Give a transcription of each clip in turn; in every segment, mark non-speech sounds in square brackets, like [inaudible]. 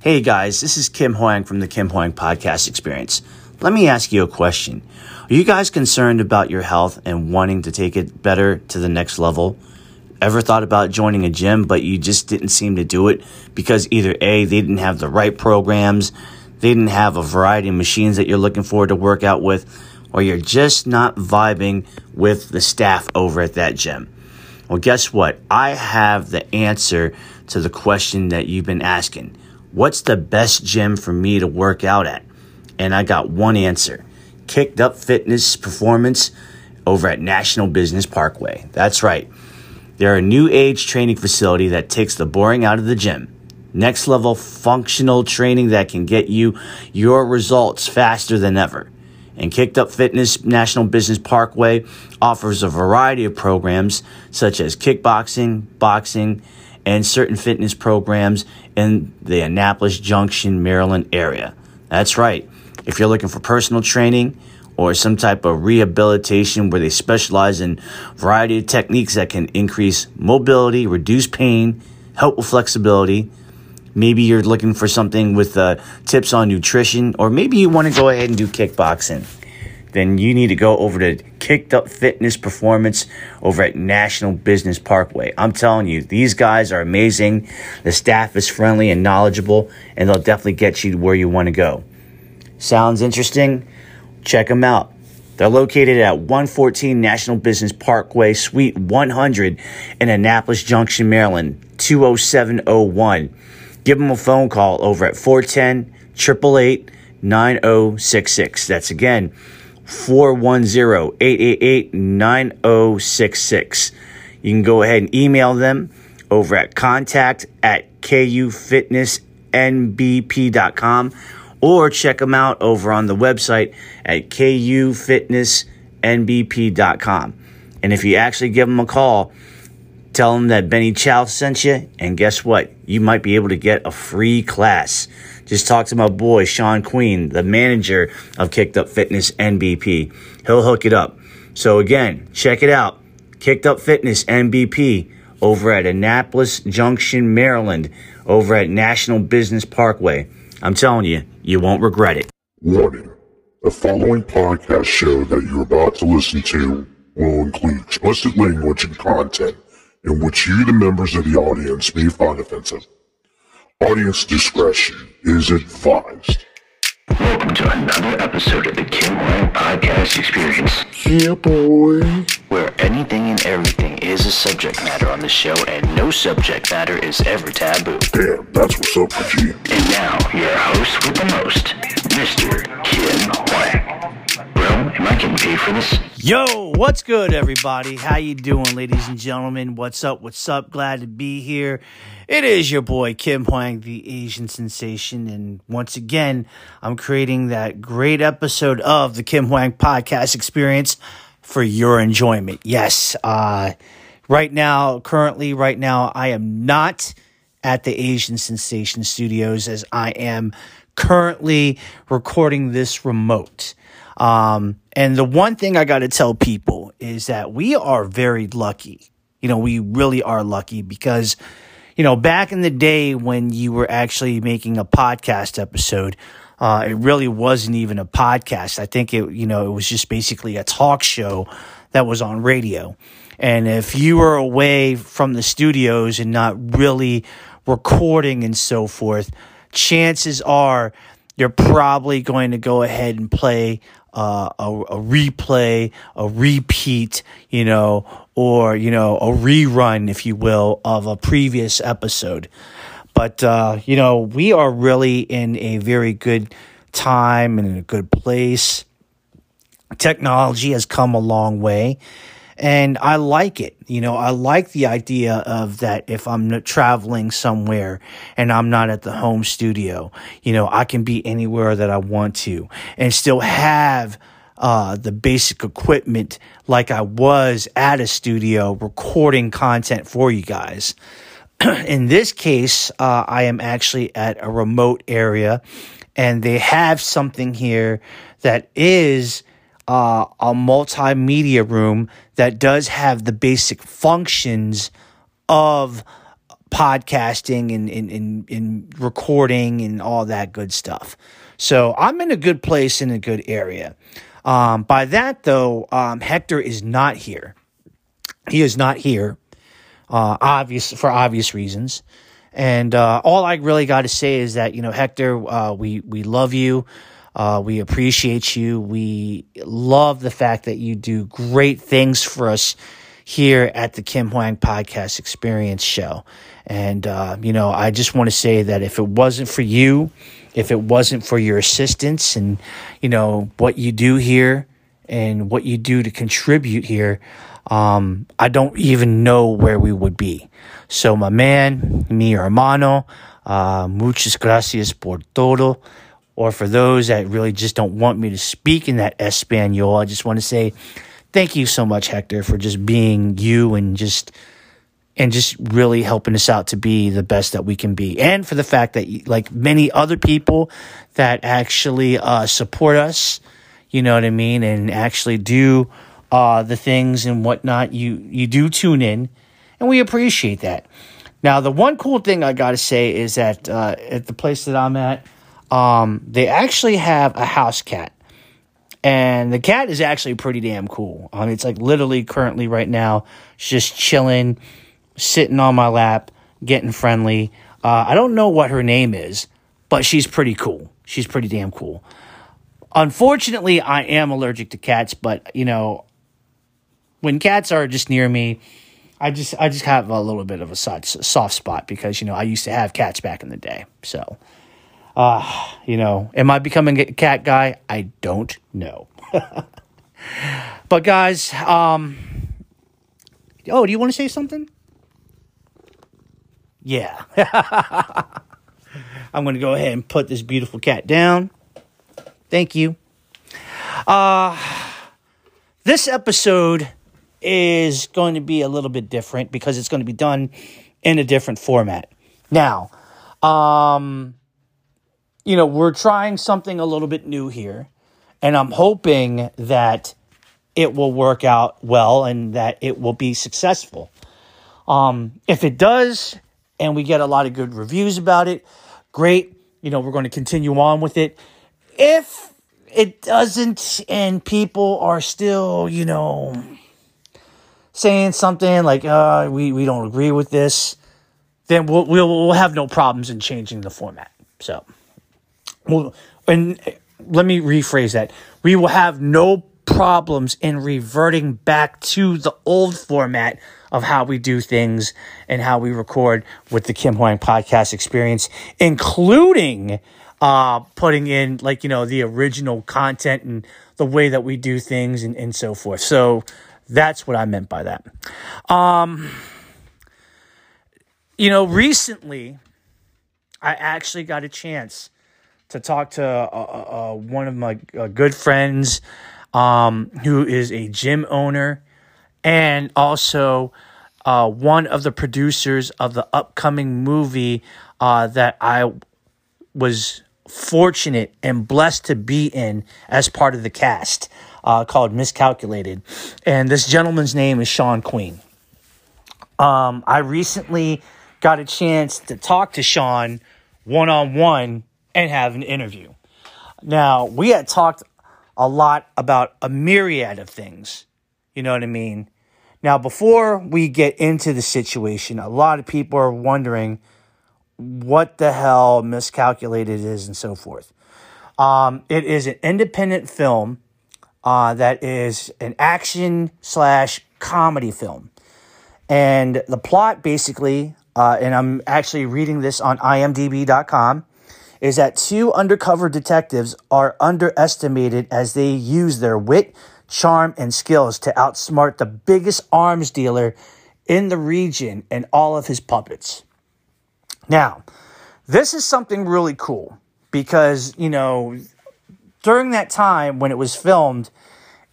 Hey guys, this is Kim Hoang from the Kim Hoang Podcast Experience. Let me ask you a question. Are you guys concerned about your health and wanting to take it better to the next level? Ever thought about joining a gym, but you just didn't seem to do it because either A, they didn't have the right programs, they didn't have a variety of machines that you're looking for to work out with, or you're just not vibing with the staff over at that gym? Well, guess what? I have the answer to the question that you've been asking. What's the best gym for me to work out at? And I got one answer Kicked Up Fitness Performance over at National Business Parkway. That's right. They're a new age training facility that takes the boring out of the gym. Next level functional training that can get you your results faster than ever. And Kicked Up Fitness National Business Parkway offers a variety of programs such as kickboxing, boxing, and certain fitness programs in the Annapolis Junction, Maryland area. That's right. If you're looking for personal training or some type of rehabilitation where they specialize in variety of techniques that can increase mobility, reduce pain, help with flexibility, Maybe you're looking for something with uh, tips on nutrition, or maybe you want to go ahead and do kickboxing. Then you need to go over to Kicked Up Fitness Performance over at National Business Parkway. I'm telling you, these guys are amazing. The staff is friendly and knowledgeable, and they'll definitely get you where you want to go. Sounds interesting? Check them out. They're located at 114 National Business Parkway, Suite 100 in Annapolis Junction, Maryland, 20701. Give them a phone call over at 410 888 9066. That's again 410 888 9066. You can go ahead and email them over at contact at kufitnessnbp.com or check them out over on the website at kufitnessnbp.com. And if you actually give them a call, Tell them that Benny Chow sent you, and guess what? You might be able to get a free class. Just talk to my boy, Schaun Queen, the manager of Kicked Up Fitness NBP. He'll hook it up. So, again, check it out Kicked Up Fitness NBP over at Annapolis Junction, Maryland, over at National Business Parkway. I'm telling you, you won't regret it. Warning the following podcast show that you're about to listen to will include explicit language and content in which you, the members of the audience, may find offensive. Audience discretion is advised. Welcome to another episode of the Kim Hoang Podcast Experience. Yeah, boy. Where anything and everything is a subject matter on the show, and no subject matter is ever taboo. Damn, that's what's up, G. And now, your host with the most, Mr. Kim Hoang. Am I getting paid for this? Yo, what's good, everybody? How you doing, ladies and gentlemen? What's up? What's up? Glad to be here. It is your boy Kim Hoang, the Asian sensation, and once again, I'm creating that great episode of the Kim Hoang Podcast Experience for your enjoyment. Yes, uh, right now, currently, right now, I am not at the Asian Sensation Studios as I am currently recording this remote. Um, and the one thing I got to tell people is that we are very lucky. You know, we really are lucky because, you know, back in the day when you were actually making a podcast episode, uh, it really wasn't even a podcast. I think it, you know, it was just basically a talk show that was on radio. And if you were away from the studios and not really recording and so forth, chances are you're probably going to go ahead and play uh, a, a replay, a repeat, you know, or, you know, a rerun, if you will, of a previous episode. But, uh, you know, we are really in a very good time and in a good place. Technology has come a long way and I like it. You know, I like the idea of that if I'm traveling somewhere and I'm not at the home studio, you know, I can be anywhere that I want to and still have uh, the basic equipment like I was at a studio recording content for you guys. [clears throat] In this case, uh, I am actually at a remote area and they have something here that is uh, a multimedia room that does have the basic functions of podcasting and, and, and, and recording and all that good stuff. So I'm in a good place in a good area. Um, by that, though, um, Hector is not here. He is not here, uh, obvious for obvious reasons. And uh, all I really got to say is that you know, Hector, uh, we we love you. Uh, we appreciate you. We love the fact that you do great things for us here at the Kim Hoang Podcast Experience Show. And, uh, you know, I just want to say that if it wasn't for you, if it wasn't for your assistance and, you know, what you do here and what you do to contribute here, um, I don't even know where we would be. So, my man, mi hermano, uh, muchas gracias por todo. Or for those that really just don't want me to speak in that Espanol, I just want to say thank you so much, Hector, for just being you and just and just really helping us out to be the best that we can be. And for the fact that, like many other people that actually uh, support us, you know what I mean, and actually do uh, the things and whatnot, you, you do tune in, and we appreciate that. Now, the one cool thing I got to say is that uh, at the place that I'm at, um, they actually have a house cat. And the cat is actually pretty damn cool. Mean, it's like literally currently right now, just chilling sitting on my lap, getting friendly. Uh, I don't know what her name is, but she's pretty cool. She's pretty damn cool. Unfortunately, I am allergic to cats, but you know, when cats are just near me, I just I just have a little bit of a soft, soft spot because you know I used to have cats back in the day. So, uh, you know, am I becoming a cat guy? I don't know. [laughs] but guys, um, oh, do you want to say something? Yeah. [laughs] I'm going to go ahead and put this beautiful cat down. Thank you. Uh, this episode is going to be a little bit different because it's going to be done in a different format. Now, um, you know, we're trying something a little bit new here, and I'm hoping that it will work out well and that it will be successful. Um, if it does, and we get a lot of good reviews about it, great. You know, we're going to continue on with it. If it doesn't and people are still, you know, saying something like, uh, we, we don't agree with this, then we'll, we'll, we'll have no problems in changing the format. So, well, and let me rephrase that. We will have no problems in reverting back to the old format of how we do things and how we record with the Kim Hoang podcast experience, including uh, putting in like, you know, the original content and the way that we do things and, and so forth. So that's what I meant by that. Um, you know, recently I actually got a chance to talk to uh, uh, uh one of my uh, good friends um, who is a gym owner and also uh, one of the producers of the upcoming movie that I was fortunate and blessed to be in as part of the cast uh, called Miscalculated. And this gentleman's name is Schaun Queen. Um, I recently got a chance to talk to Schaun one on one and have an interview. Now, we had talked a lot about a myriad of things. You know what I mean? Now, before we get into the situation, a lot of people are wondering what the hell miscalculated is and so forth. Um, it is an independent film uh, that is an action slash comedy film. And the plot basically, uh, and I'm actually reading this on imdb.com, is that two undercover detectives are underestimated as they use their wit, charm, and skills to outsmart the biggest arms dealer in the region and all of his puppets. Now, this is something really cool because, you know, during that time when it was filmed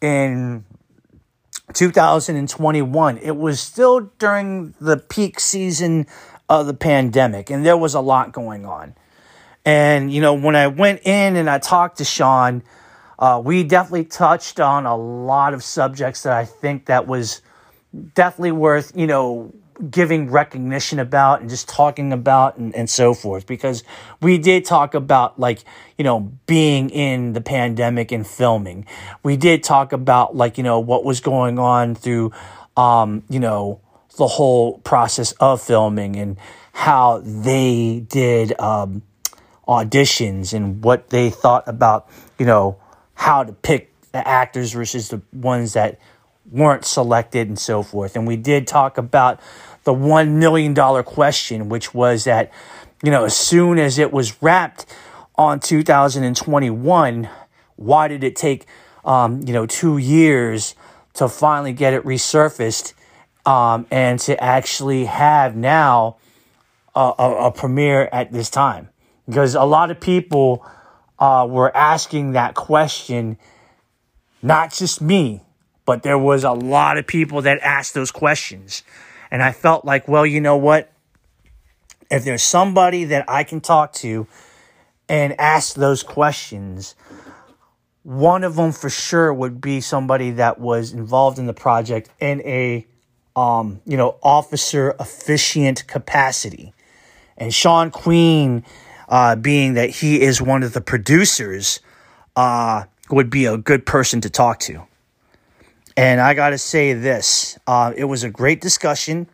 in 2021, it was still during the peak season of the pandemic, and there was a lot going on. And, you know, when I went in and I talked to Schaun, uh, we definitely touched on a lot of subjects that I think that was definitely worth, you know, giving recognition about and just talking about and, and so forth. Because we did talk about like you know being in the pandemic and filming. We did talk about like you know what was going on through um you know the whole process of filming and how they did um auditions and what they thought about you know how to pick the actors versus the ones that weren't selected and so forth. And we did talk about the $1 million question, which was that, you know, as soon as it was wrapped on 2021, why did it take, um, you know, two years to finally get it resurfaced um, and to actually have now a, a, a premiere at this time? Because a lot of people uh, were asking that question, not just me, but there was a lot of people that asked those questions. And I felt like, well, you know what? If there's somebody that I can talk to and ask those questions, one of them for sure would be somebody that was involved in the project in a um, you know, officer officiant capacity. And Schaun Queen, uh, being that he is one of the producers, uh, would be a good person to talk to. And I got to say this: uh, it was a great discussion.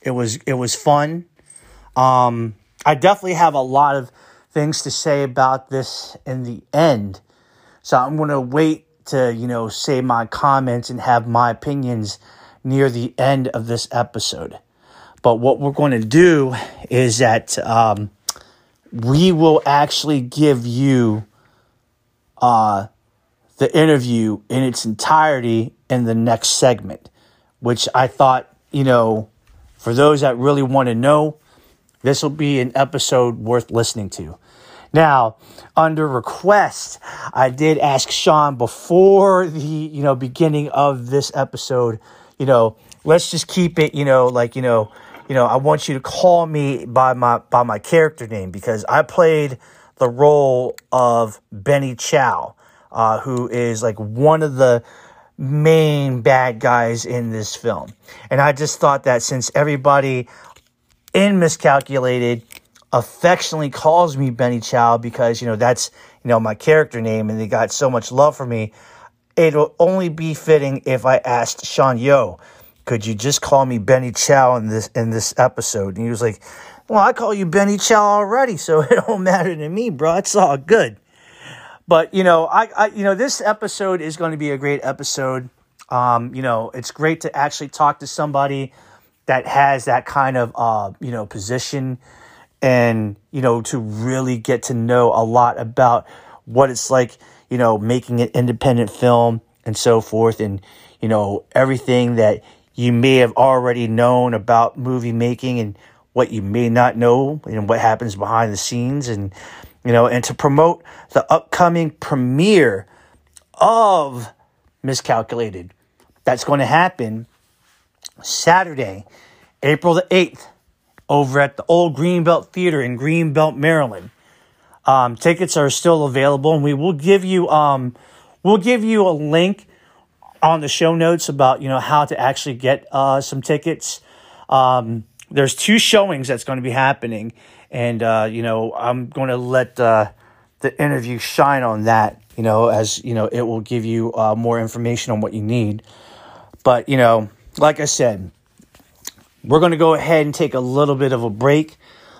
It was it was fun. Um, I definitely have a lot of things to say about this in the end, so I'm going to wait to you know say my comments and have my opinions near the end of this episode. But what we're going to do is that um, we will actually give you uh, the interview in its entirety in the next segment, which I thought, you know, for those that really want to know, this will be an episode worth listening to. Now, under request, I did ask Schaun before the, you know, beginning of this episode, you know, let's just keep it, you know, like, you know, you know, I want you to call me by my by my character name because I played the role of Benny Chow, uh, who is like one of the main bad guys in this film. And I just thought that since everybody in Miscalculated affectionately calls me Benny Chow because, you know, that's, you know, my character name and they got so much love for me, it'll only be fitting if I asked Schaun Yo, could you just call me Benny Chow in this in this episode? And he was like, Well, I call you Benny Chow already, so [laughs] it don't matter to me, bro. It's all good. But you know, I, I you know this episode is going to be a great episode. Um, you know, it's great to actually talk to somebody that has that kind of uh, you know position, and you know to really get to know a lot about what it's like, you know, making an independent film and so forth, and you know everything that you may have already known about movie making and what you may not know and what happens behind the scenes and you know, and to promote the upcoming premiere of Miscalculated. That's going to happen Saturday, April the 8th, over at the Old Greenbelt Theater in Greenbelt, Maryland. Um, tickets are still available, and we will give you um, we'll give you a link on the show notes about you know how to actually get uh, some tickets. Um, there's two showings that's going to be happening, and uh, you know I'm going to let uh, the interview shine on that. You know, as you know, it will give you uh, more information on what you need. But you know, like I said, we're going to go ahead and take a little bit of a break.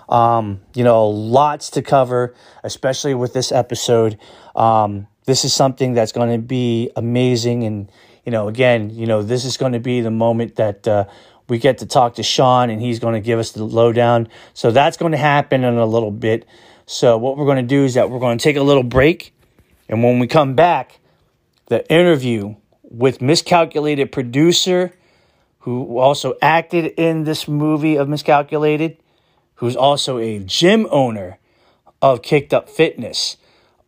Um, you know, lots to cover, especially with this episode. Um, this is something that's going to be amazing, and you know, again, you know, this is going to be the moment that uh, we get to talk to Schaun and he's going to give us the lowdown. So that's going to happen in a little bit. So what we're going to do is that we're going to take a little break. And when we come back, the interview with miscalculated producer who also acted in this movie of Miscalculated, who's also a gym owner of Kicked Up Fitness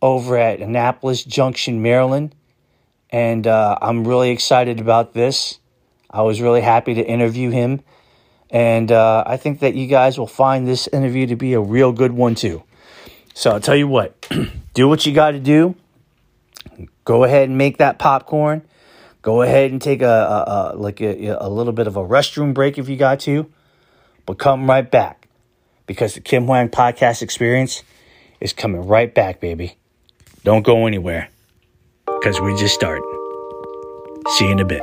over at Annapolis Junction, Maryland. And uh, I'm really excited about this. I was really happy to interview him. And uh, I think that you guys will find this interview to be a real good one, too. So I'll tell you what [clears throat] do what you got to do. Go ahead and make that popcorn. Go ahead and take a, a, a like a, a little bit of a restroom break if you got to. But come right back because the Kim Hoang podcast experience is coming right back, baby. Don't go anywhere because we just started. See you in a bit.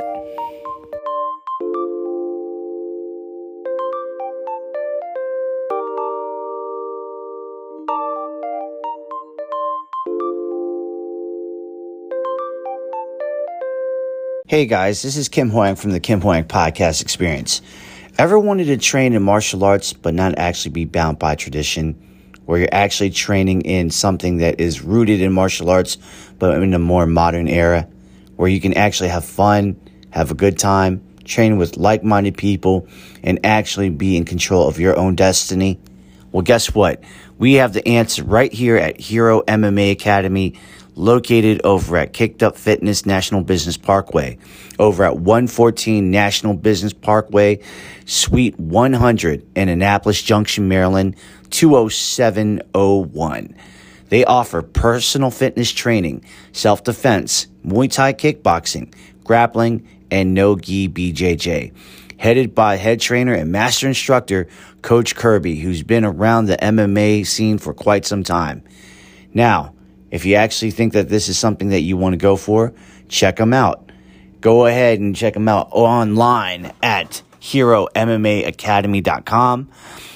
Hey guys, this is Kim Hoang from the Kim Hoang Podcast Experience. Ever wanted to train in martial arts but not actually be bound by tradition? Where you're actually training in something that is rooted in martial arts but in a more modern era? Where you can actually have fun, have a good time, train with like minded people, and actually be in control of your own destiny? Well, guess what? We have the answer right here at Hero MMA Academy located over at Kicked Up Fitness National Business Parkway, over at 114 National Business Parkway, Suite 100 in Annapolis Junction, Maryland, 20701. They offer personal fitness training, self defense, Muay Thai kickboxing, grappling, and no gi BJJ. Headed by head trainer and master instructor, Coach Kirby, who's been around the MMA scene for quite some time. Now, if you actually think that this is something that you want to go for, check them out. Go ahead and check them out online at HeroMMAacademy.com.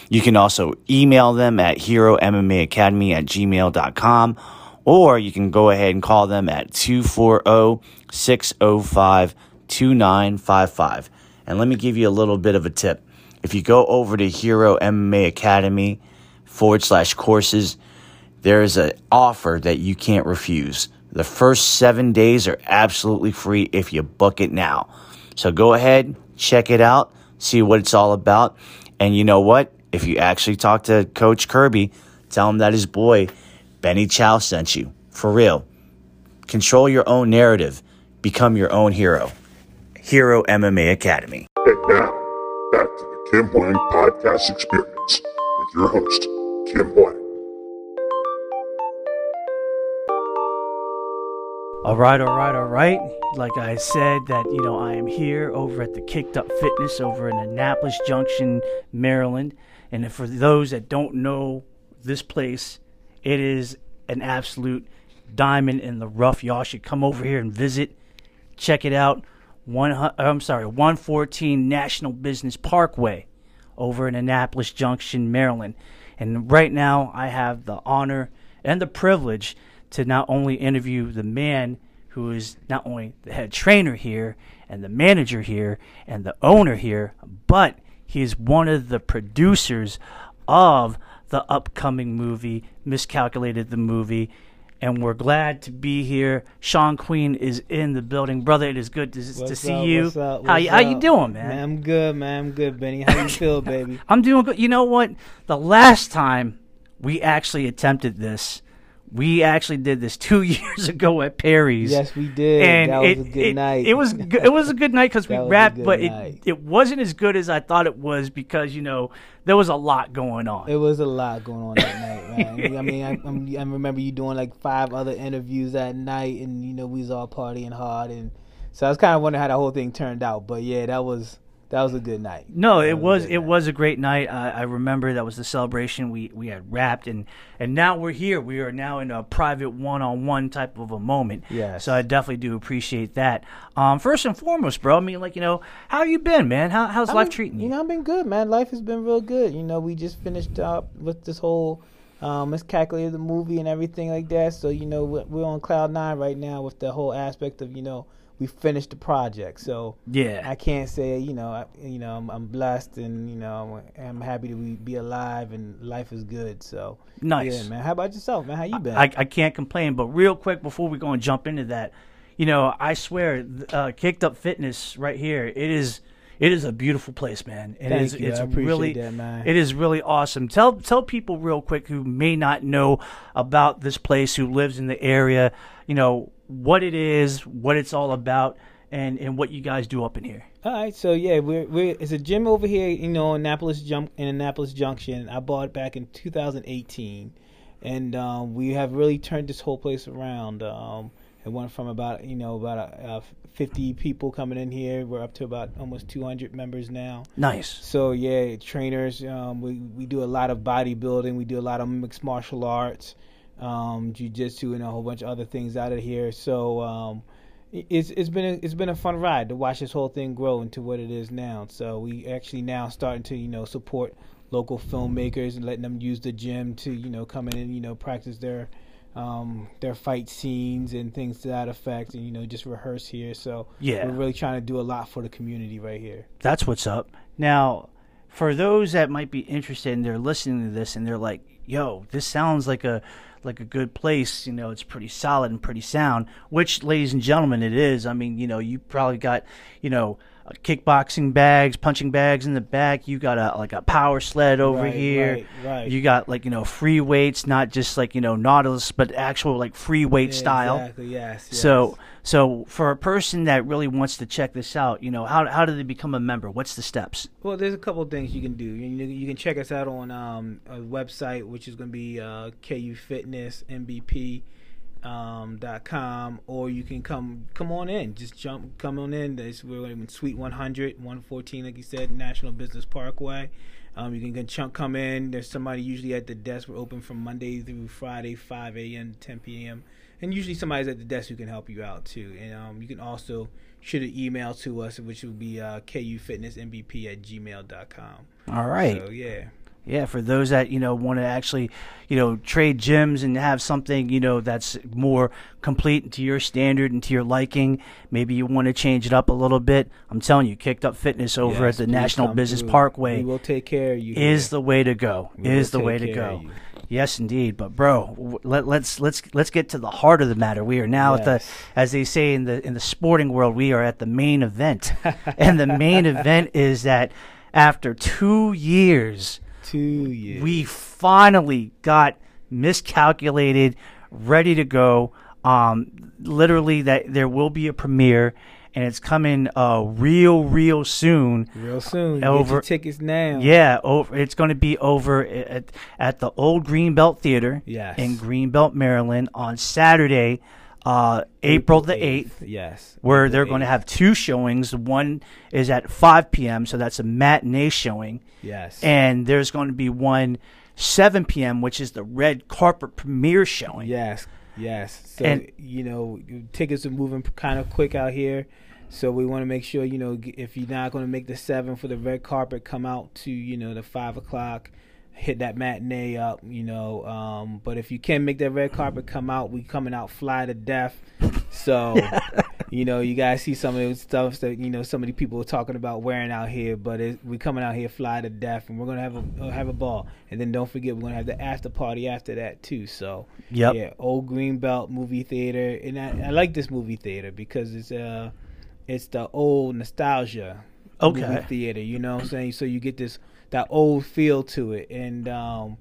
You can also email them at HeroMMAacademy at gmail.com or you can go ahead and call them at 240 605 2955. And let me give you a little bit of a tip. If you go over to Hero MMA Academy forward slash courses, there is an offer that you can't refuse. The first seven days are absolutely free if you book it now. So go ahead, check it out, see what it's all about. And you know what? If you actually talk to Coach Kirby, tell him that his boy, Benny Chow, sent you. For real. Control your own narrative, become your own hero. Hero MMA Academy. And now, back to the Kim Hoang Podcast Experience with your host, Kim Hoang. All right, all right, all right. Like I said, that you know, I am here over at the Kicked Up Fitness over in Annapolis Junction, Maryland. And for those that don't know this place, it is an absolute diamond in the rough. Y'all should come over here and visit. Check it out. One, I'm sorry, 114 National Business Parkway, over in Annapolis Junction, Maryland. And right now, I have the honor and the privilege to not only interview the man who is not only the head trainer here and the manager here and the owner here, but he is one of the producers of the upcoming movie, Miscalculated the Movie. And we're glad to be here. Schaun Queen is in the building, brother. It is good to, to see up, you. What's up, how you how you doing, man? Man, I'm good, man. I'm good, Benny. How you feel, [laughs] baby? I'm doing good. You know what? The last time we actually attempted this, we actually did this two [laughs] years ago at Perry's. Yes, we did. And that was it, a good it, night. It was [laughs] it was a good night because we a but it night. it wasn't as good as I thought it was because you know there was a lot going on. It was a lot going on that night, [laughs] man. I mean, I, I'm, I remember you doing like five other interviews that night, and you know we was all partying hard, and so I was kind of wondering how the whole thing turned out. But yeah, that was that was a good night. No, it was a was it night. was a great night. I, I remember that was the celebration we we had wrapped and and now we're here. We are now in a private one on one type of a moment. Yeah. So I definitely do appreciate that. Um, first and foremost, bro. I mean, like you know, how you been, man? How how's I've life been- treating you? You know, I've been good, man. Life has been real good. You know, we just finished up with this whole um, miscalculated the movie and everything like that. So you know, we're, we're on cloud nine right now with the whole aspect of you know we finished the project. So yeah. I can't say you know I, you know I'm, I'm blessed and you know I'm, happy to be, be alive and life is good. So Nice. yeah, man. How about yourself, man? How you been? I, I can't complain. But real quick before we go and jump into that, you know, I swear, uh, Kicked Up Fitness right here, it is it is a beautiful place, man. It Thank is- you. It's I appreciate really that, man. it is really awesome. Tell tell people real quick who may not know about this place, who lives in the area, you know, what it is, what it's all about, and and what you guys do up in here. All right, so yeah, we're we're it's a gym over here, you know, Annapolis Jump in Annapolis Junction. I bought it back in 2018, and um, we have really turned this whole place around. Um, It went from about you know about uh, 50 people coming in here. We're up to about almost 200 members now. Nice. So yeah, trainers. Um, we we do a lot of bodybuilding. We do a lot of mixed martial arts, um, jujitsu, and a whole bunch of other things out of here. So um, it's it's been a, it's been a fun ride to watch this whole thing grow into what it is now. So we actually now starting to you know support local filmmakers and letting them use the gym to you know come in and you know practice their um, their fight scenes and things to that effect, and you know just rehearse here. So Yeah. we're really trying to do a lot for the community right here. That's what's up. Now, for those that might be interested and they're listening to this and they're like, "Yo, this sounds like a like a good place. You know, it's pretty solid and pretty sound." Which, ladies and gentlemen, it is. I mean, you know, you probably got, you know, uh, kickboxing bags, punching bags in the back. You got a like a power sled over Right, here. right, right. You got like you know free weights, not just like you know Nautilus, but actual like free weight style. Exactly. Yes. yes. So, for a person that really wants to check this out, you know, how how do they become a member? What's the steps? Well, there's a couple of things you can do. You, can check us out on um, a website, which is going to be uh, um, or you can come come on in. Just jump, come on in. There's, we're be Suite 100, 114, like you said, National Business Parkway. Um, you can get chunk come in. There's somebody usually at the desk. We're open from Monday through Friday, 5 a.m. to 10 p.m. And usually somebody's at the desk who can help you out too. And um, you can also shoot an email to us, which will be uh, kufitnessnbp at gmail.com. All right. So yeah. Yeah, for those that you know want to actually, you know, trade gyms and have something you know that's more complete to your standard and to your liking. Maybe you want to change it up a little bit. I'm telling you, Kicked Up Fitness over Yes, at the National Business through. Parkway We will take care of you. is here. the way to go. We Is the way to go. Yes, indeed. But bro, let, let's let's let's get to the heart of the matter. We are now at the, as they say in the in the sporting world, we are at the main event, [laughs] and the main [laughs] event is that after two years, Two years. we finally got miscalculated, ready to go. Um, literally, that there will be a premiere, and it's coming uh, real, real soon. real soon. Get Over- your tickets now. Yeah, over. It's going to be over at, at the old Greenbelt Theater Yes. in Greenbelt, Maryland, on Saturday, uh, April the eighth Yes. where April they're going to have two showings. One is at 5 p.m., so that's a matinee showing. Yes. And there's going to be one 7 p.m., which is the red carpet premiere showing. Yes, yes. So And- you know, tickets are moving kind of quick out here. So we want to make sure you know if you're not going to make the seven for the red carpet, come out to you know the five o'clock, hit that matinee up. You know, um, but if you can not make that red carpet, come out. We coming out fly to death. So. [laughs] You know, you guys see some of those stuff that you know some of the people are talking about wearing out here, but it, we coming out here fly to death, and we're gonna have a uh, have a ball, and then don't forget we're gonna have the after party after that too. So Yep. yeah, old Greenbelt movie theater, and I, I like this movie theater because it's uh, it's the old nostalgia Okay. movie theater. You know what I'm saying? So you get this that old feel to it, and um,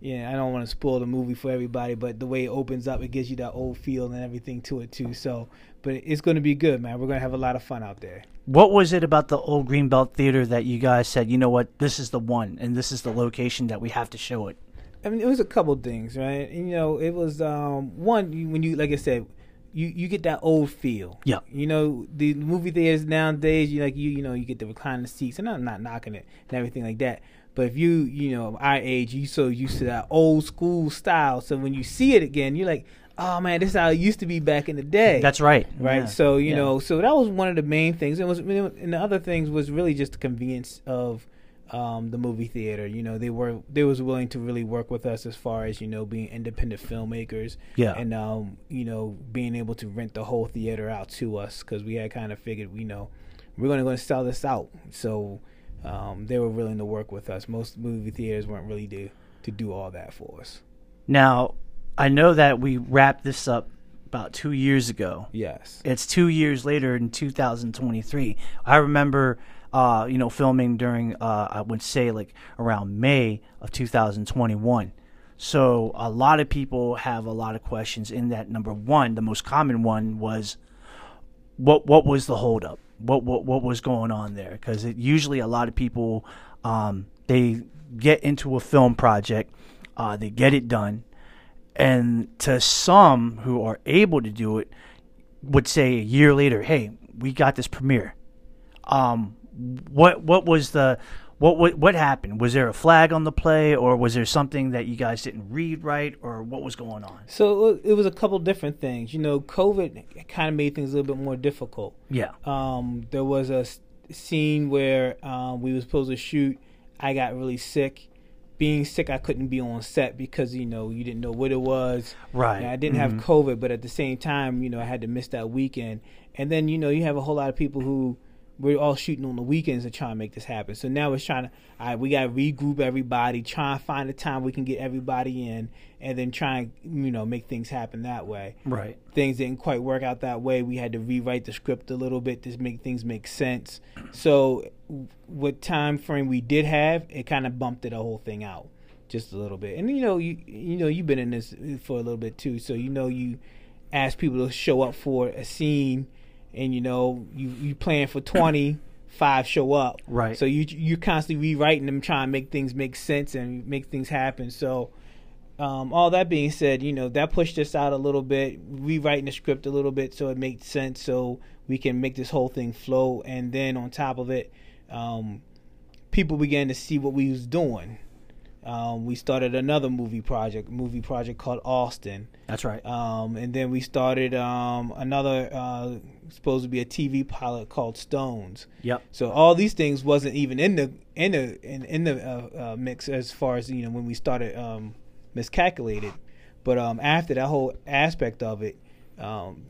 yeah, I don't want to spoil the movie for everybody, but the way it opens up, it gives you that old feel and everything to it too. So, but it's going to be good, man. We're going to have a lot of fun out there. What was it about the old Greenbelt Theater that you guys said, you know what, this is the one, and this is the location that we have to show it? I mean, it was a couple things, right? You know, it was um, one when you, like I said, you you get that old feel. Yeah. You know, the movie theaters nowadays, you like you you know you get the reclining seats, and I'm not knocking it and everything like that. But if you you know our age, you so used to that old school style, so when you see it again, you're like, oh man, this is how it used to be back in the day. That's right. right? Yeah. So you Yeah. know, so that was one of the main things. And was and the other things was really just the convenience of um, the movie theater. You know, they were they was willing to really work with us as far as you know being independent filmmakers. Yeah. and um, you know being able to rent the whole theater out to us because we had kind of figured you know we're going to going to sell this out. So um, they were willing to work with us. Most movie theaters weren't really to to do all that for us. Now, I know that we wrapped this up about two years ago. Yes. It's two years later in 2023. I remember, uh, you know, filming during, uh, I would say, like around May of 2021. So a lot of people have a lot of questions. In that, number one, the most common one was, what what was the holdup? What what what was going on there? Because usually a lot of people, um, they get into a film project, uh, they get it done, and to some who are able to do it, would say a year later, "Hey, we got this premiere." Um, what what was the what, what what happened? Was there a flag on the play, or was there something that you guys didn't read right, or what was going on? So it was a couple different things. You know, COVID kind of made things a little bit more difficult. Yeah. Um, there was a scene where um, we were supposed to shoot. I got really sick. Being sick, I couldn't be on set because you know you didn't know what it was. Right. And I didn't have COVID, but at the same time, you know, I had to miss that weekend. And then you know you have a whole lot of people who we're all shooting on the weekends and trying to make this happen. So now it's trying to, all right, we got to regroup everybody, try and find a time we can get everybody in, and then try and you know make things happen that way Right. things didn't quite work out that way. We had to rewrite the script a little bit to make things make sense. So, what time frame we did have, it kind of bumped the whole thing out just a little bit. And you know, you you know, you've been in this for a little bit too, so you know you ask people to show up for a scene, and you know you you plan for twenty. Five show up, Right. So you you're constantly rewriting them, trying to make things make sense and make things happen. So, um, all that being said, you know that pushed us out a little bit, rewriting the script a little bit so it made sense, so we can make this whole thing flow. And then on top of it, um, people began to see what we was doing. Um, we started another movie project, movie project called Austin, That's right. um, and then we started um, another uh, supposed to be a TV pilot called Stones. Yep. So all these things wasn't even in the in the in, in the uh, uh, mix as far as you know when we started um, miscalculated, but um, after that whole aspect of it, um,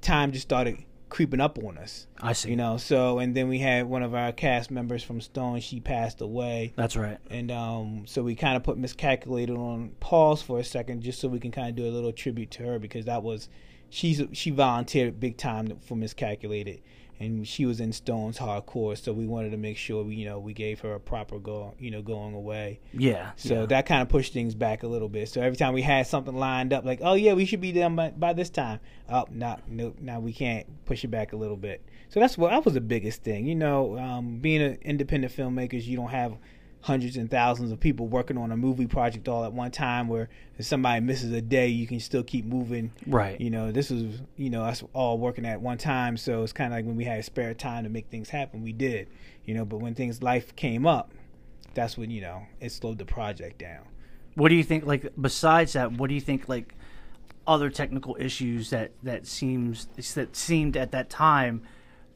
time just started creeping up on us. I see. You know, so and then we had one of our cast members from Stone. She passed away, That's right. and um, so we kind of put Miscalculated on pause for a second, just so we can kind of do a little tribute to her because that was she's she volunteered big time for Miscalculated, and she was in Stone's hardcore, so we wanted to make sure we you know we gave her a proper go you know going away. Yeah. So yeah. that kind of pushed things back a little bit. So every time we had something lined up, like, oh yeah, we should be done by, by this time. Oh, not no, now we can't push it back a little bit. So that's what that was the biggest thing. You know, um, being an independent filmmakers, you don't have hundreds and thousands of people working on a movie project all at one time. Where if somebody misses a day, you can still keep moving. Right. You know, this was you know us all working at one time. So it's kind of like when we had spare time to make things happen, we did. You know, but when things life came up, that's when you know it slowed the project down. what do you think like besides that what do you think like other technical issues that that seems that seemed at that time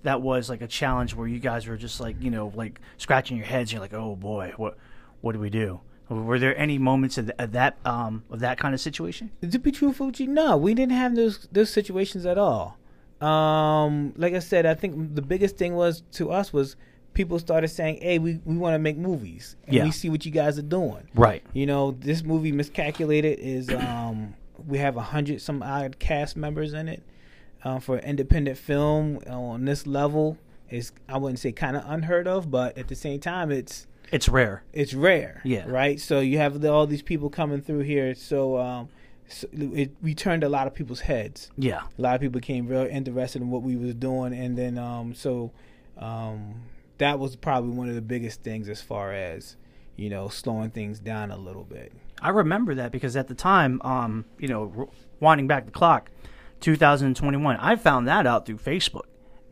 that was like a challenge where you guys were just like you know like scratching your heads you're like oh boy what what do we do were there any moments of, th- of that um of that kind of situation To be truthful with you, no, we didn't have those those situations at all. Um, like I said, I think the biggest thing was to us was people started saying, "Hey, we, we want to make movies, and Yeah. we see what you guys are doing." right You know, this movie Miscalculated is um, we have a hundred some odd cast members in it. Um, for independent film on this level is I wouldn't say kind of unheard of, but at the same time, it's it's rare it's rare. Yeah. Right. So you have the, all these people coming through here. So, um, so it, we turned a lot of people's heads. yeah A lot of people became real interested in what we was doing, and then um, so um, that was probably one of the biggest things as far as you know slowing things down a little bit. I remember that because at the time, um, you know, winding back the clock, 2021, I found that out through Facebook,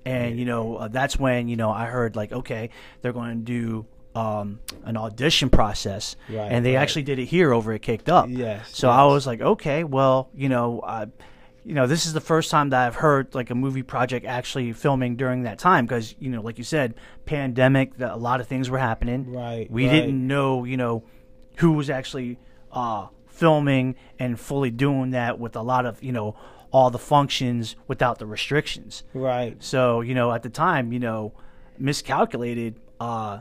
and you know, uh, that's when you know I heard like, okay, they're going to do um, an audition process, Right, and they right. actually did it here over at Kicked Up. Yes, So I was like, okay, well, you know, I. You know, this is the first time that I've heard like a movie project actually filming during that time because you know, like you said, pandemic, that a lot of things were happening. Right, We right. didn't know, you know, who was actually uh, filming and fully doing that with a lot of, you know, all the functions without the restrictions. Right. So, you know, at the time, you know, miscalculated uh,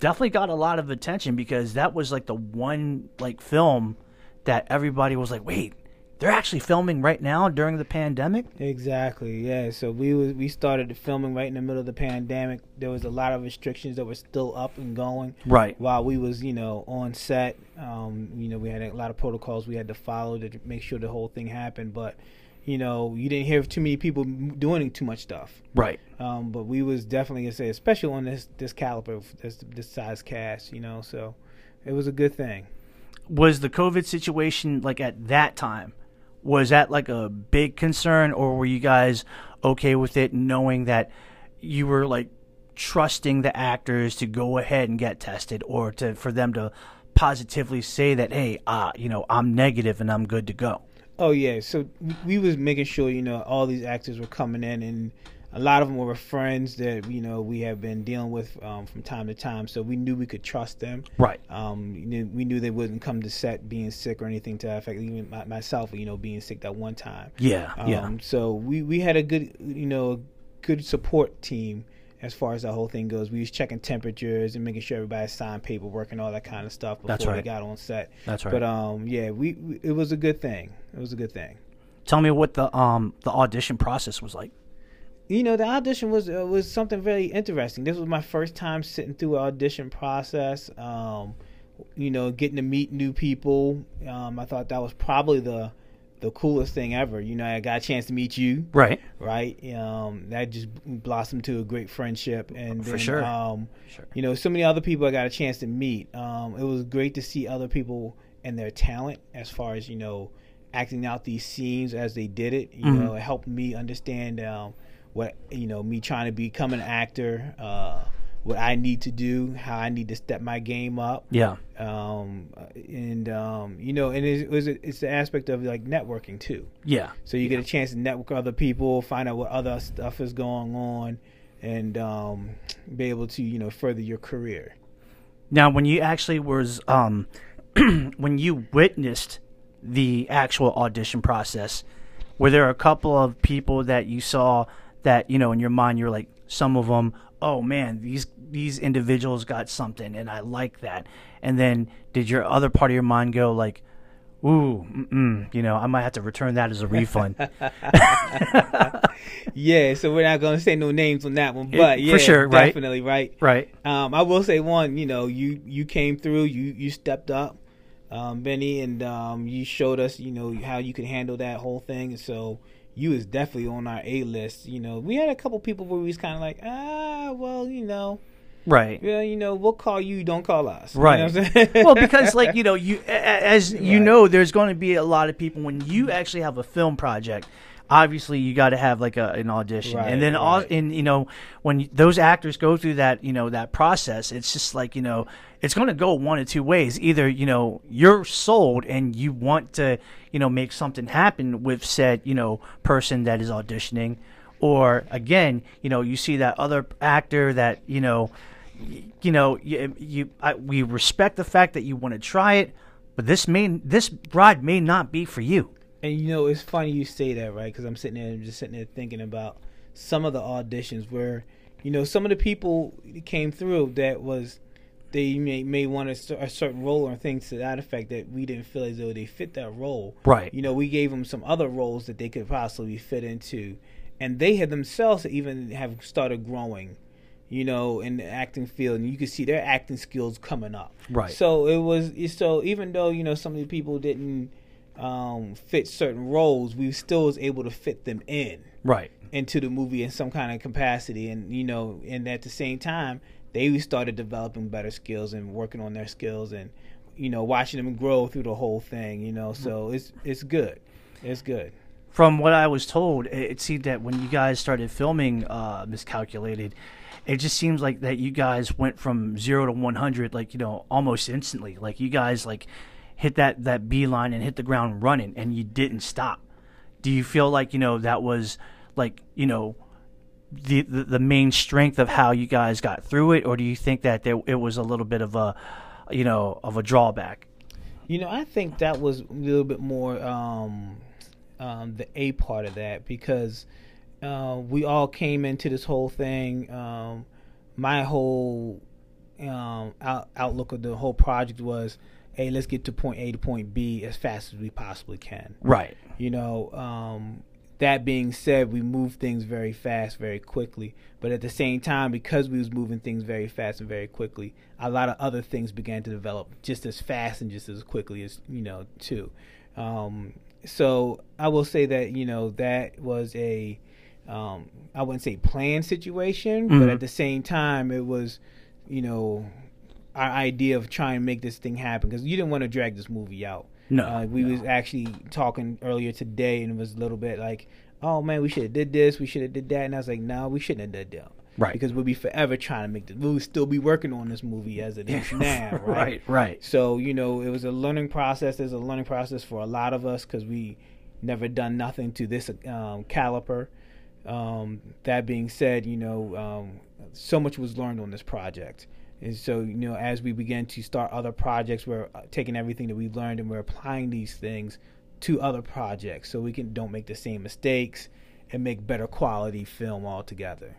definitely got a lot of attention because that was like the one like film that everybody was like, wait, they're actually filming right now during the pandemic. Exactly. Yeah. So we was we started filming right in the middle of the pandemic. There was a lot of restrictions that were still up and going. Right. While we was you know on set, um, you know we had a lot of protocols we had to follow to make sure the whole thing happened. But you know you didn't hear too many people doing too much stuff. Right. Um, but we was definitely gonna say, especially on this this caliber, this this size cast, you know. So it was a good thing. was the COVID situation like at that time? was that like a big concern, or were you guys okay with it, knowing that you were like trusting the actors to go ahead and get tested, or to for them to positively say that, hey, uh, you know, I'm negative and I'm good to go. Oh yeah, so we was making sure you know all these actors were coming in, and a lot of them were friends that you know we have been dealing with um, from time to time. So we knew we could trust them. Right. Um, you know, we knew they wouldn't come to set being sick or anything to that effect. Even my, myself, you know, being sick that one time. Yeah, Um, yeah. So we we had a good you know good support team as far as the whole thing goes. We was checking temperatures and making sure everybody signed paperwork and all that kind of stuff before That's they right. got on set. That's right. But um, yeah, we, we it was a good thing. It was a good thing. Tell me what the um the audition process was like. You know, the audition was uh, was something very interesting. This was my first time sitting through an audition process. Um, you know, getting to meet new people. Um, I thought that was probably the the coolest thing ever. You know, I got a chance to meet you. Right. right? Um, that just blossomed to a great friendship, and For then, sure. um, Sure. you know, so many other people I got a chance to meet. Um, it was great to see other people and their talent as far as you know, acting out these scenes as they did it. You Mhm. know, it helped me understand um, what you know, me trying to become an actor. Uh, what I need to do, how I need to step my game up Yeah. um, and um, you know, and it was it's the aspect of like networking too. Yeah. So you get a chance to network other people, find out what other stuff is going on, and um, be able to you know further your career. Now, when you actually was um, [clears throat] when you witnessed the actual audition process, were there a couple of people that you saw that you know in your mind you're like some of them, oh man, these these individuals got something, and I like that. And then did your other part of your mind go like, ooh, you know, I might have to return that as a refund. [laughs] Yeah, so we're not gonna say no names on that one, but Yeah, for sure, right? definitely right. right. Um, I will say one, you know, you you came through, you you stepped up, um, Benny, and um, you showed us, you know, how you could handle that whole thing. And so you was definitely on our A list. You know, we had a couple people where we was kind of like, ah, well, you know, Right. well, you know, we'll call you, don't call us. You know Right. I'm saying? well, because like you know, you as you Right. know, there's going to be a lot of people when you actually have a film project. Obviously, you got to have like a, an audition, Right, and then all, right. and you know, when those actors go through that, you know, that process, it's just like you know, it's going to go one of two ways. Either you know, you're sold and you want to, you know, make something happen with said, you know, person that is auditioning, or again, you know, you see that other actor that you know you know, you, you I, we respect the fact that you want to try it, but this may this ride may not be for you. And you know, it's funny you say that, right? Because I'm sitting there, I'm just sitting there thinking about some of the auditions where, you know, some of the people came through that was they may may want a, a certain role or things to that effect that we didn't feel as though they fit that role. Right. You know, we gave them some other roles that they could possibly fit into, and they had themselves even have started growing. You know, in the acting field, and you could see their acting skills coming up. Right. So it was so even though you know some of the people didn't um, fit certain roles, we still was able to fit them in Right. into the movie in some kind of capacity, and you know, and at the same time, they started developing better skills and working on their skills, and you know, watching them grow through the whole thing. You know, so it's it's good, it's good. From what I was told, it, seemed that when you guys started filming uh, Miscalculated, it just seems like that you guys went from zero to one hundred, like you know, almost instantly. Like you guys like hit that that beeline and hit the ground running, and you didn't stop. Do you feel like you know that was like you know the, the the main strength of how you guys got through it, or do you think that there it was a little bit of a you know of a drawback? You know, I think that was a little bit more um, um, the A part of that because uh, we all came into this whole thing. Um, my whole um, out, outlook of the whole project was, hey, let's get to point A to point B as fast as we possibly can. Right. You know, um, that being said, we move things very fast, very quickly. But at the same time, because we was moving things very fast and very quickly, a lot of other things began to develop just as fast and just as quickly as you know too. Um, so I will say that you know that was a um, I wouldn't say planned situation, but Mhm. at the same time, it was you know our idea of trying to make this thing happen because you didn't want to drag this movie out. No, Uh, we was actually talking earlier today, and it was a little bit like, "Oh man, we should have did this, we should have did that," and I was like, "No, we shouldn't have did that." Right. Because we'll be forever trying to make this. We'll still be working on this movie as it is [laughs] now, right? right, right. So you know, it was a learning process. There's a learning process for a lot of us because we never done nothing to this um, caliper. Um, that being said, you know, um, so much was learned on this project, and so you know, as we begin to start other projects, we're uh, taking everything that we've learned and we're applying these things to other projects, so we can don't make the same mistakes and make better quality film altogether.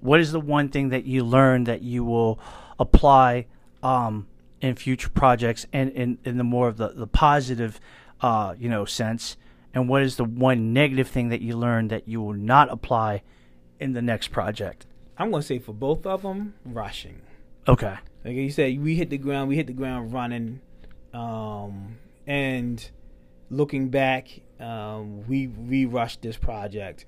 What is the one thing that you learned that you will apply um, in future projects and in, in the more of the, the positive, uh, you know, sense? And what is the one negative thing that you learned that you will not apply in the next project? I'm gonna say for both of them, rushing. Okay. Like you said, we hit the ground. We hit the ground running, um, and looking back, um, we we rushed this project.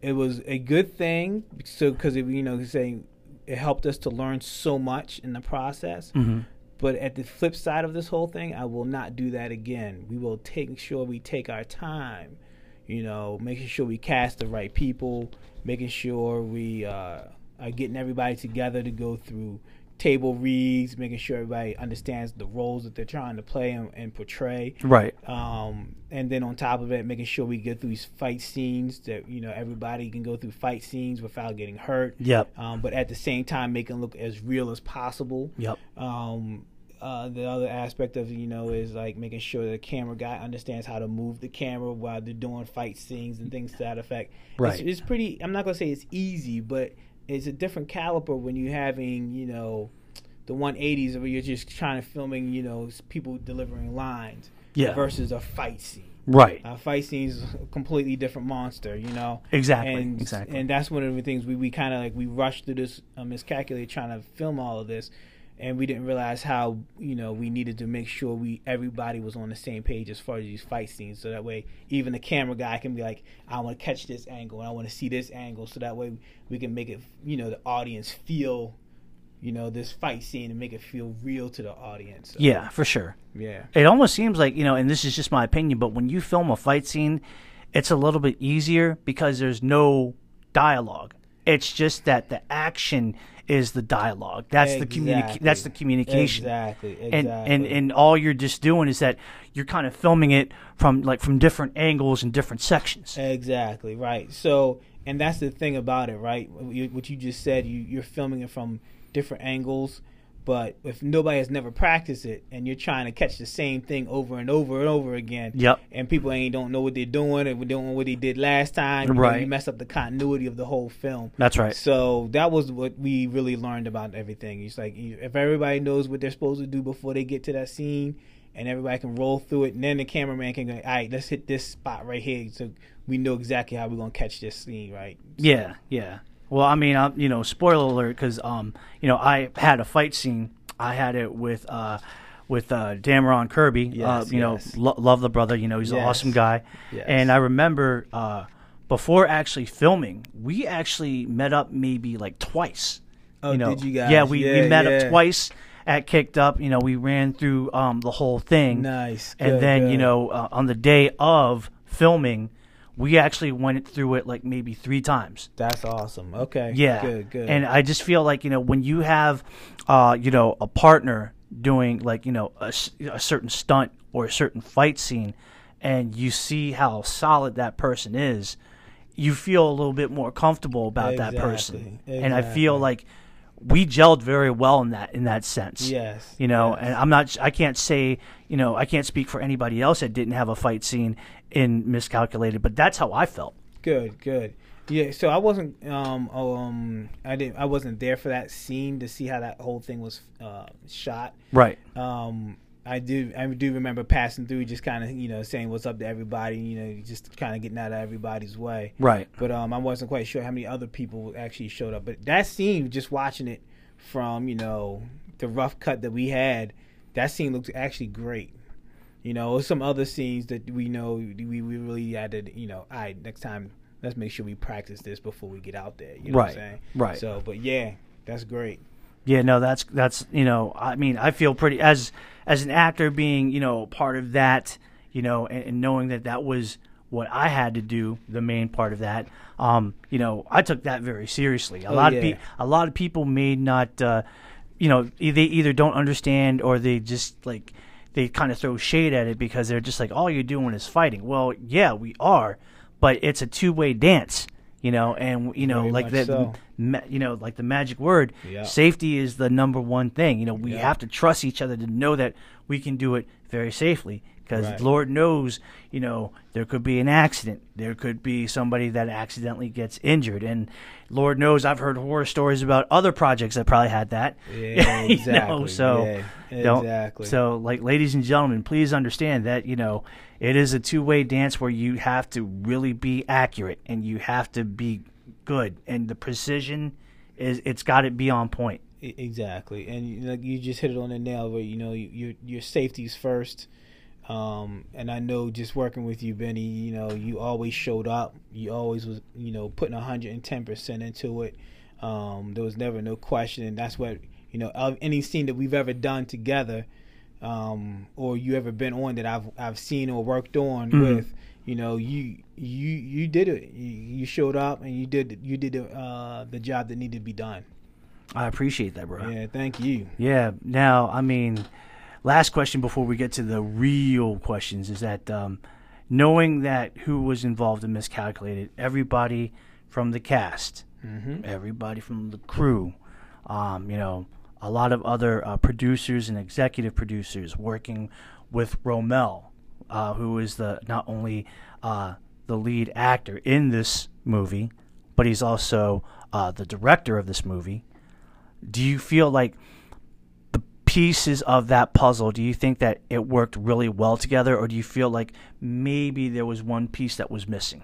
It was a good thing, so because you know, saying it helped us to learn so much in the process. Mm-hmm. But at the flip side of this whole thing, I will not do that again. We will take sure we take our time, you know, making sure we cast the right people, making sure we uh, are getting everybody together to go through table reads, making sure everybody understands the roles that they're trying to play and, and portray. Right. Um, and then on top of it, making sure we get through these fight scenes that you know everybody can go through fight scenes without getting hurt. Yep. Um, but at the same time, making it look as real as possible. Yep. Um, uh, the other aspect of you know is like making sure the camera guy understands how to move the camera while they're doing fight scenes and things to that effect. Right. It's, it's pretty. I'm not gonna say it's easy, but it's a different caliber when you're having you know the 180s where you're just trying to filming you know people delivering lines Yeah. versus a fight scene. Right. A fight scene's a completely different monster, you know. Exactly, And, exactly. And that's one of the things we, we kind of like we rushed through this uh, miscalculated trying to film all of this, and we didn't realize how you know we needed to make sure we everybody was on the same page as far as these fight scenes, so that way even the camera guy can be like, I want to catch this angle, and I want to see this angle, so that way we can make it you know the audience feel. You know this fight scene and make it feel real to the audience. So, Yeah, for sure. yeah, It almost seems like, you know, and this is just my opinion, but when you film a fight scene, it's a little bit easier because there's no dialogue. It's just that the action is the dialogue. That's the communic- Exactly. that's the communication. Exactly, exactly. And and and all you're just doing is that you're kind of filming it from like from different angles and different sections. Exactly right. So, and that's the thing about it, right? You- What you just said, you, you're filming it from different angles, but if nobody has never practiced it and you're trying to catch the same thing over and over and over again, Yep. and people ain't don't know what they're doing and know what they did last time, you know, Right. you mess up the continuity of the whole film. That's right. So that was what we really learned about everything. It's like if everybody knows what they're supposed to do before they get to that scene, and everybody can roll through it, and then the cameraman can go, "All right, let's hit this spot right here," so we know exactly how we're gonna catch this scene, right? Yeah, yeah. Well, I mean, uh, you know, spoiler alert, because um, you know, I had a fight scene. I had it with uh, with uh, Dameron Kirby. uh, Yes, you know, lo- love the brother. You know, he's an awesome guy. Yes. And I remember uh, before actually filming, we actually met up maybe like twice. Oh, you know, did you guys? Yeah, we, Yeah, we met yeah. up twice at Kicked Up. You know, we ran through um, the whole thing. Nice. and Good, then you know, uh, on the day of filming, we actually went through it like maybe three times. that's awesome. Okay, Yeah. good, good. And I just feel like, you know, when you have, uh, you know, a partner doing like, you know, a certain stunt or a certain fight scene and you see how solid that person is, you feel a little bit more comfortable about that person. Exactly, And I feel like we gelled very well in that in that sense. Yes, You know, yes. and I'm not I can't say, you know, I can't speak for anybody else that didn't have a fight scene in Miscalculated, but that's how I felt. Good, good. Yeah, so I wasn't um um I didn't I wasn't there for that scene to see how that whole thing was uh shot. Right. Um I do I do remember passing through just kind of, you know, saying what's up to everybody, you know, just kind of getting out of everybody's way. Right. But um I wasn't quite sure how many other people actually showed up. But that scene just watching it from, you know, the rough cut that we had, that scene looked actually great. You know, some other scenes that we know we, we really had to, you know, all right, next time let's make sure we practice this before we get out there. You know what Right, I'm saying? right. So, but yeah, that's great. Yeah, no, that's that's you know, I mean, I feel pretty as as an actor being you know part of that, you know, and, and knowing that that was what I had to do, the main part of that. Um, you know, I took that very seriously. A Oh, lot yeah. of pe- a lot of people may not, uh, you know, e- they either don't understand or they just like they kind of throw shade at it because they're just like, all you're doing is fighting. Well, yeah, we are, but it's a two way dance. You know, and you know, Very like the, so. ma- you know, like the magic word, Yeah. safety is the number one thing. You know, we Yeah. have to trust each other to know that we can do it very safely. Because Right. Lord knows, you know, there could be an accident. There could be somebody that accidentally gets injured, and Lord knows I've heard horror stories about other projects that probably had that. Yeah, [laughs] You know, exactly. so Yeah, don't- exactly. So, like, ladies and gentlemen, please understand that you know it is a two-way dance where you have to really be accurate and you have to be good, and the precision is it's got to be on point. Exactly, and you- like you just hit it on the nail. Where you know you, your your safety's first, um, and I know just working with you, Benny. You know you always showed up. You always was you know putting hundred and ten percent into it. Um, there was never no question, and that's what you know. Of any scene that we've ever done together, um, or you ever been on that I've I've seen or worked on with, you know, you you you did it. You, you showed up and you did you did the, uh, the job that needed to be done. I appreciate that, bro. Yeah, thank you. Yeah. Now, I mean, last question before we get to the real questions is that um, knowing that who was involved in Miscalculated, everybody from the cast, everybody from the crew, um, you know, a lot of other uh, producers and executive producers working with Romel, uh, who is the not only uh, the lead actor in this movie, but he's also uh, the director of this movie. Do you feel like pieces of that puzzle, do you think that it worked really well together, or do you feel like maybe there was one piece that was missing?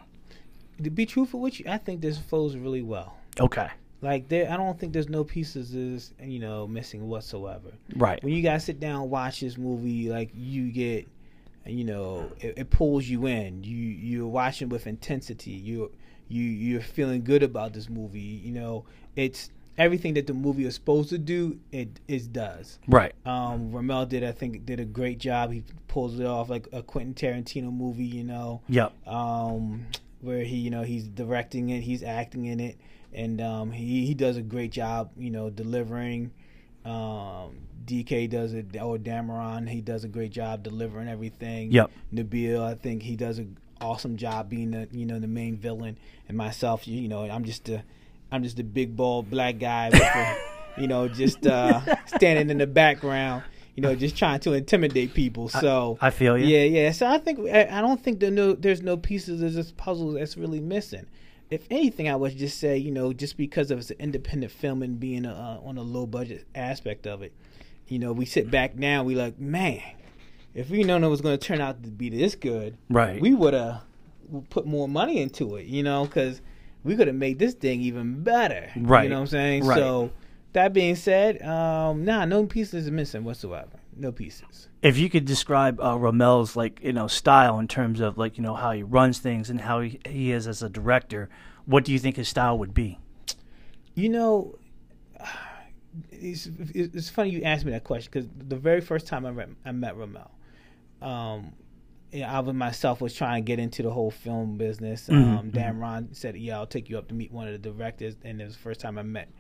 To be truthful with you, I think this flows really well. Okay. Like there, I don't think there's no pieces is you know missing whatsoever. Right. When you guys sit down and watch this movie, like you get, you know, it, it pulls you in. You you're watching with intensity. You you you're feeling good about this movie. You know, it's everything that the movie is supposed to do. It it does. Right. Um, Ramel did, I think, did a great job. He pulls it off like a Quentin Tarantino movie, you know, Yep. um, where he, you know, he's directing it, he's acting in it, and um, he he does a great job, you know, delivering. Um, DK does it, or Dameron, he does a great job delivering everything. Yep. Nabil, I think he does an awesome job being the, you know, the main villain, and myself, you know, I'm just a, I'm just a big bald black guy with a, [laughs] you know, just uh, standing in the background, you know, just trying to intimidate people. So I feel you. Yeah, yeah. So I think I, I don't think there no there's no pieces of this puzzle that's really missing. If anything, I would just say, you know, just because of it's an independent film and being uh, on a low budget aspect of it, you know, we sit back now, we like, man, if we known it was going to turn out to be this good, Right. we would have put more money into it, you know, because we could have made this thing even better. Right. You know what I'm saying? Right. So that being said, um, nah, no pieces are missing whatsoever. No pieces. If you could describe uh, Romel's like you know style in terms of like you know how he runs things and how he, he is as a director, what do you think his style would be? You know, it's, it's funny you asked me that question because the very first time I met, I met Ramel, um, yeah, I was myself was trying to get into the whole film business. Um, Dameron said, "Yeah, I'll take you up to meet one of the directors," and it was the first time I met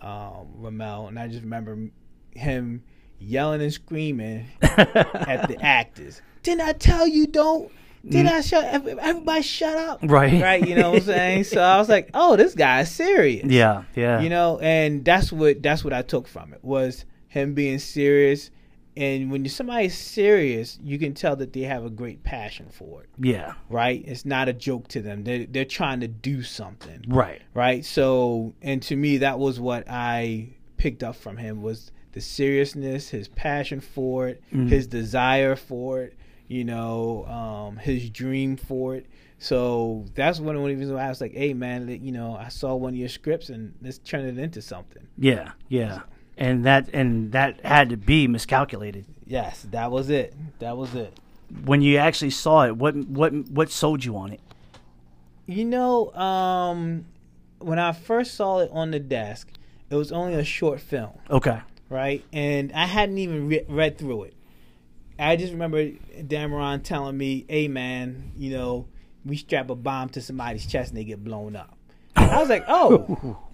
um, Ramel, and I just remember him yelling and screaming [laughs] at the actors. Didn't I tell you don't? Did I shut? Everybody shut up! Right. right. You know what I'm saying? So I was like, [laughs] "Oh, this guy is serious." Yeah, yeah. you know and that's what that's what i took from it was him being serious and when somebody's serious you can tell that they have a great passion for it. Yeah, right? It's not a joke to them. They're, they're trying to do something. Right. right? So and to me that was what i picked up from him was the seriousness his passion for it his desire for it you know um, his dream for it. So that's one of the reasons why i was like hey man you know i saw one of your scripts and let's turn it into something. Yeah, yeah. And that and that had to be miscalculated. yes that was it that was it When you actually saw it, what what what sold you on it? You know, um, when I first saw it on the desk, it was only a short film, Okay. right? And I hadn't even re- read through it. I just remember Dameron telling me, "Hey, man, you know, we strap a bomb to somebody's chest and they get blown up." I was like, "Oh, [laughs]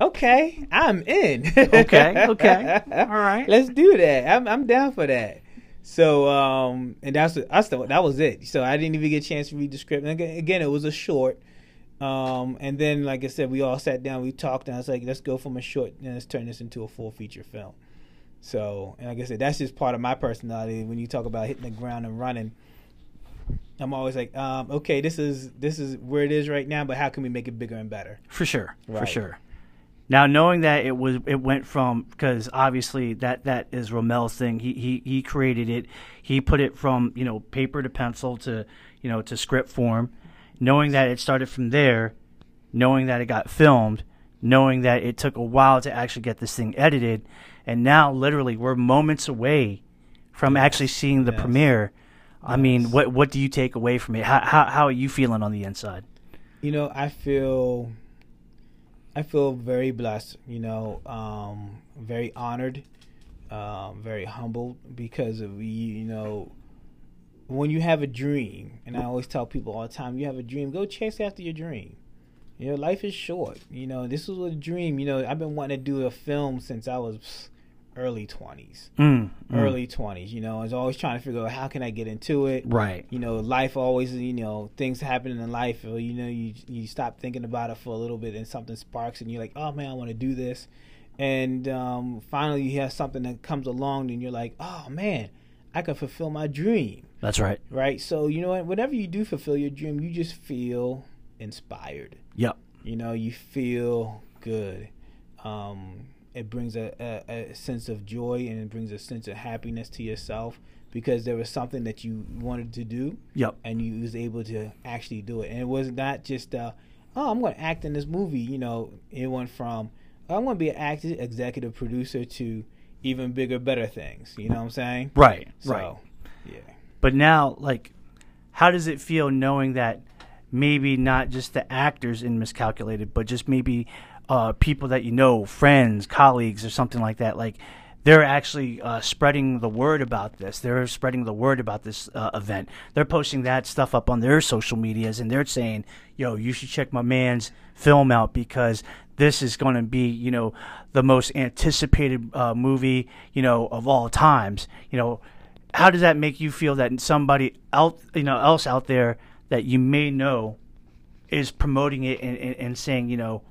okay, I'm in." Okay. [laughs] Okay. All right. Let's do that. I'm I'm down for that. So um, and that's that's the, that was it. So I didn't even get a chance to read the script. And again, it was a short. Um, and then like I said, we all sat down, we talked, and I was like, let's go from a short and let's turn this into a full feature film. So, and like I said, that's just part of my personality. When you talk about hitting the ground and running, I'm always like, um, okay, this is this is where it is right now, but how can we make it bigger and better? For sure, for sure. Now, knowing that it was, it went from because obviously that that is Romel's thing. He he he created it. He put it from you know paper to pencil to you know to script form. Knowing that it started from there, knowing that it got filmed, knowing that it took a while to actually get this thing edited, and now literally we're moments away from actually seeing the Yes. premiere. I mean, what what do you take away from it? How how how are you feeling on the inside? you know i feel i feel very blessed you know um very honored um very humbled because of you you know when you have a dream and i always tell people all the time you have a dream go chase after your dream. You know life is short you know this was a dream you know i've been wanting to do a film since i was early 20s Mm, mm. early 20s you know i was always trying to figure out how can i get into it right? you know, life always, you know, things happen in life, or you know, you you stop thinking about it for a little bit, and something sparks, and you're like, oh man, I want to do this, and um, finally you have something that comes along, and you're like, oh man, I can fulfill my dream, That's right. right? So you know, what? whenever you do fulfill your dream, you just feel inspired. Yep. You know, you feel good. Um, it brings a, a, a sense of joy and it brings a sense of happiness to yourself because there was something that you wanted to do Yep. and you was able to actually do it. And it was not just, uh, oh, I'm going to act in this movie. You know, it went from, oh, I'm going to be an actor, executive producer to even bigger, better things. You know what I'm saying? Right. So, right. yeah. But now, like, how does it feel knowing that maybe not just the actors in Miscalculated, but just maybe uh, people that you know, friends, colleagues, or something like that, like they're actually uh, spreading the word about this. They're spreading the word about this uh, event. They're posting that stuff up on their social medias, and they're saying, "Yo, you should check my man's film out because this is going to be, you know, the most anticipated uh, movie, you know, of all times." You know, how does that make you feel that somebody out, you know, else out there that you may know is promoting it and, and, and saying, you know,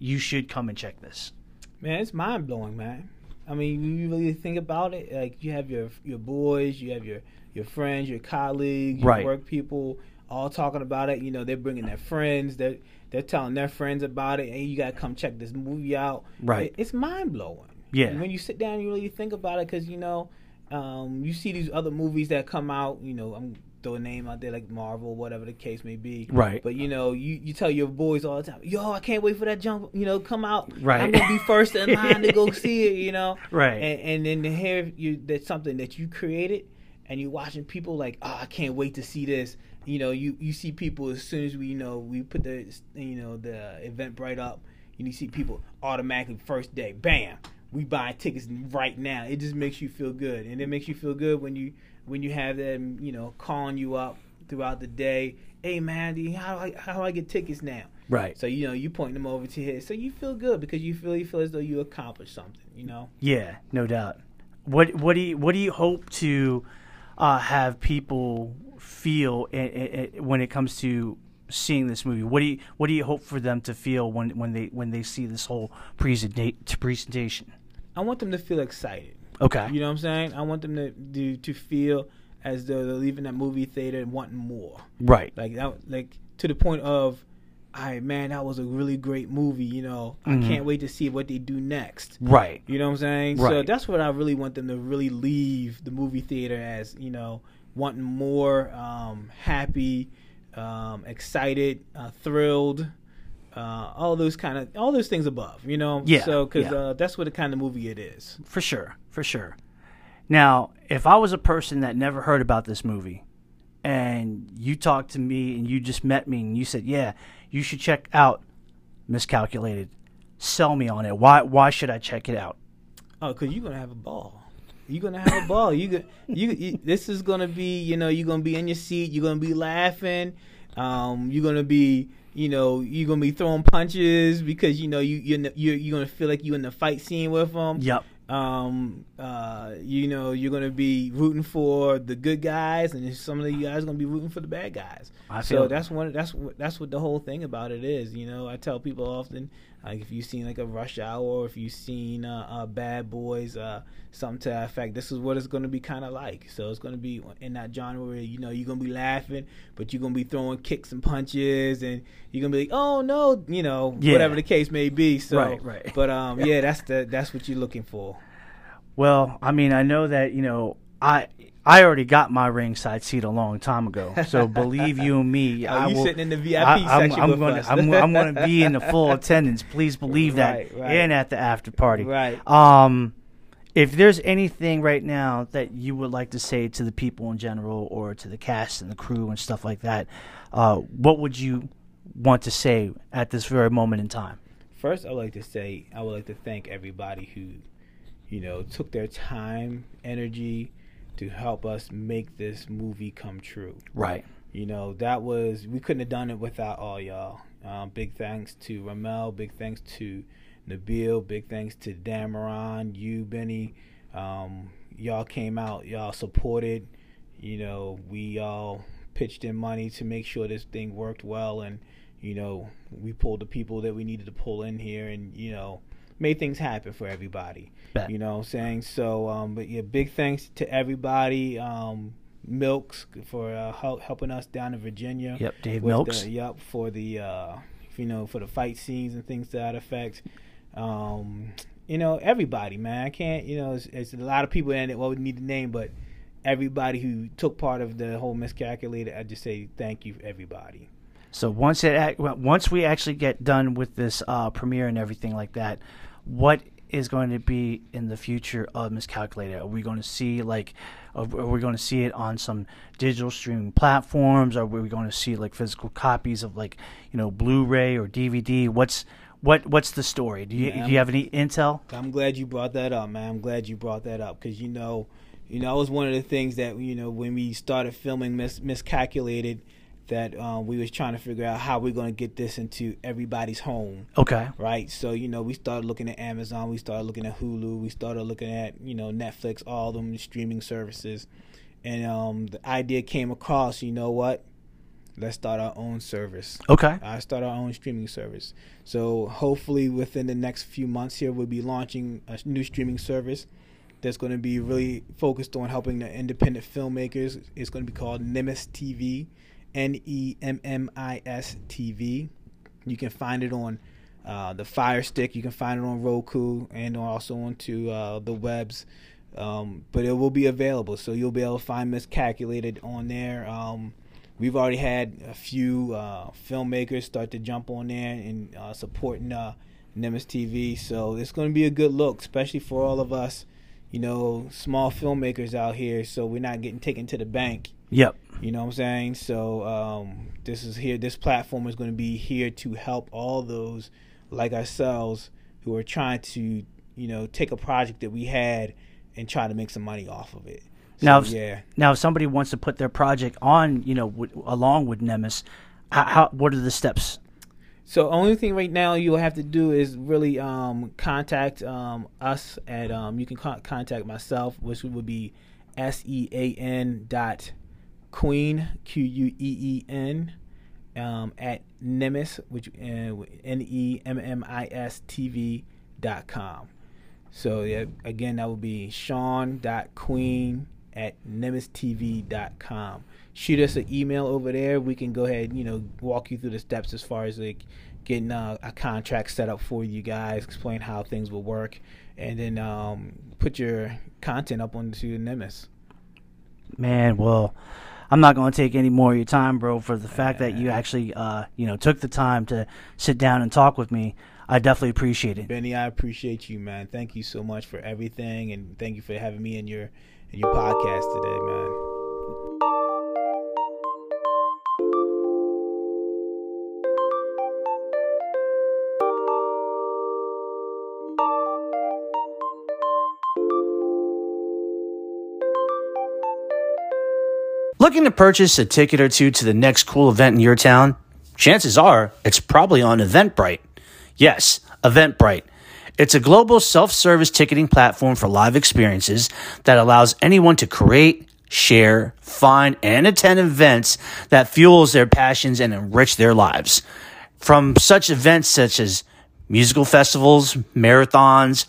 you should come and check this? Man, it's mind blowing, man. I mean, you really think about it. Like you have your your boys, you have your your friends, your colleagues, your Right. work people, all talking about it. You know, they're bringing their friends. They're they're telling their friends about it. Hey, you gotta come check this movie out. Right. It- it's mind blowing. Yeah. And when you sit down, you really think about it, because you know, um, you see these other movies that come out. You know, I'm throw a name out there like Marvel, whatever the case may be. Right. But you know, you, you tell your boys all the time, yo, I can't wait for that jump, you know, come out. Right. I'm gonna be first in line to go [laughs] see it, you know. Right. And, and then to hear you that's something that you created, and you watching people like, oh, I can't wait to see this. You know, you you see people as soon as we you know we put the you know the Eventbrite up, and you see people automatically first day, bam, we buying tickets right now. It just makes you feel good, and it makes you feel good when you when you have them you know calling you up throughout the day. Hey man, how do I, how do I get tickets now? Right. So you know you point them over to here, so you feel good because you feel you feel as though you accomplished something. You know. Yeah, no doubt. What what do you what do you hope to uh, have people feel when it comes to seeing this movie? What do you what do you hope for them to feel when when they when they see this whole presenta- presentation? I want them to feel excited. Okay. You know what I'm saying? I want them to do to feel as though they're leaving that movie theater and wanting more. Right. Like that, like to the point of, all right, man, that was a really great movie. You know, Mhm. I can't wait to see what they do next. Right. You know what I'm saying? So that's what I really want them to really leave the movie theater as, you know, wanting more, um, happy, um, excited, uh, thrilled, uh, all those kind of, all those things above, you know? Yeah, So, cause, yeah. uh, that's what the kind of movie it is. For sure. For sure. Now, if I was a person that never heard about this movie and you talked to me and you just met me and you said, "Yeah, you should check out Miscalculated." sell me on it? Why why should I check it out? Oh, cause you're gonna have a ball. You're gonna have a ball. You, go- you, you, this is gonna be, you know, you're gonna be in your seat. You're gonna be laughing. Um, you're gonna be, you know, you're gonna be throwing punches because you know you you're you're, you're gonna feel like you're in the fight scene with them. Yep. Um, uh, you know, you're gonna be rooting for the good guys, and some of you guys are gonna be rooting for the bad guys. I feel so that's one. That's what that's what the whole thing about it is. You know, I tell people often, like if you've seen like a Rush Hour, or if you've seen uh, uh, Bad Boys, uh, something to that effect. This is what it's gonna be kind of like. So it's gonna be in that genre where you know you're gonna be laughing, but you're gonna be throwing kicks and punches, and you're gonna be like, oh no, you know, Yeah. whatever the case may be. So, Right, right. But um, [laughs] yeah, that's the that's what you're looking for. Well, I mean, I know that you know I I already got my ringside seat a long time ago. So [laughs] believe you and me, Oh, I you will, sitting in the VIP I, I'm, section I'm with gonna, us. I'm, I'm going to be in the full [laughs] attendance. Please believe that, Right, right. and at the after party. Right. Um, if there's anything right now that you would like to say to the people in general, or to the cast and the crew and stuff like that, uh, what would you want to say at this very moment in time? First, I would like to say I would like to thank everybody who, you know, took their time, energy to help us make this movie come true. Right. You know, that was we couldn't have done it without all y'all. Um, big thanks to Ramel. Big thanks to Nabil. Big thanks to Dameron, you, Benny. Um, y'all came out. Y'all supported. You know, we all pitched in money to make sure this thing worked well, and you know, we pulled the people that we needed to pull in here, and you know, made things happen for everybody. Bet. You know what I'm saying? So, um, but yeah, big thanks to everybody. Um, Milks for uh, help, helping us down in Virginia. Yep, Dave Milks. The, yep, for the uh, you know for the fight scenes and things to that effect. Um, you know, everybody, man. I can't. You know, it's, it's a lot of people in it. Well, we need to name, but everybody who took part of the whole miscalculated. I just say thank you, everybody. So once it once we actually get done with this uh, premiere and everything like that, what is going to be in the future of Miscalculated? Are we going to see like, are we going to see it on some digital streaming platforms? Are we going to see like physical copies of like, you know, Blu-ray or DVD? What's what what's the story? Do you Yeah, do you have any intel? I'm glad you brought that up, man. I'm glad you brought that up because you know, you know, it was one of the things that you know when we started filming mis- miscalculated that um, we was trying to figure out how we're going to get this into everybody's home. Okay. right? So you know, we started looking at Amazon, we started looking at Hulu, we started looking at you know Netflix, all them streaming services, and um, the idea came across. You know what? Let's start our own service. Okay. I start our own streaming service. So hopefully within the next few months here, we'll be launching a new streaming service that's going to be really focused on helping the independent filmmakers. It's going to be called Nemis TV, N E M M I S TV. You can find it on uh, the Fire Stick. You can find it on Roku and also onto uh, the webs. Um, but it will be available, so you'll be able to find Miscalculated on there. Um, we've already had a few uh, filmmakers start to jump on there and uh, supporting uh, Nemis TV. So it's going to be a good look, especially for all of us, you know, small filmmakers out here. So we're not getting taken to the bank. Yep. You know what I'm saying? So um, this is here. This platform is going to be here to help all those like ourselves who are trying to, you know, take a project that we had and try to make some money off of it. So, Now, if, yeah. now, if somebody wants to put their project on, you know, w- along with Nemis, how, how what are the steps? So only thing right now you'll have to do is really um, contact um, us at um, you can con- contact myself, which would be s e a n dot queen q u e e n um, at nemis which uh, n e m m i s t v dot com. So yeah, again that would be Sean dot Queen at nemistv.com. Shoot us an email over there. We can go ahead, you know, walk you through the steps as far as like getting a, a contract set up for you guys, explain how things will work, and then um, put your content up onto Nemis. Man, well, I'm not going to take any more of your time, bro. For the fact that you actually, uh, you know, took the time to sit down and talk with me, I definitely appreciate it. Benny, I appreciate you, man. Thank you so much for everything, and thank you for having me in your in your podcast today, man. Looking to purchase a ticket or two to the next cool event in your town? Chances are it's probably on Eventbrite. Yes, Eventbrite. It's a global self service ticketing platform for live experiences that allows anyone to create, share, find, and attend events that fuels their passions and enrich their lives. From such events such as musical festivals, marathons,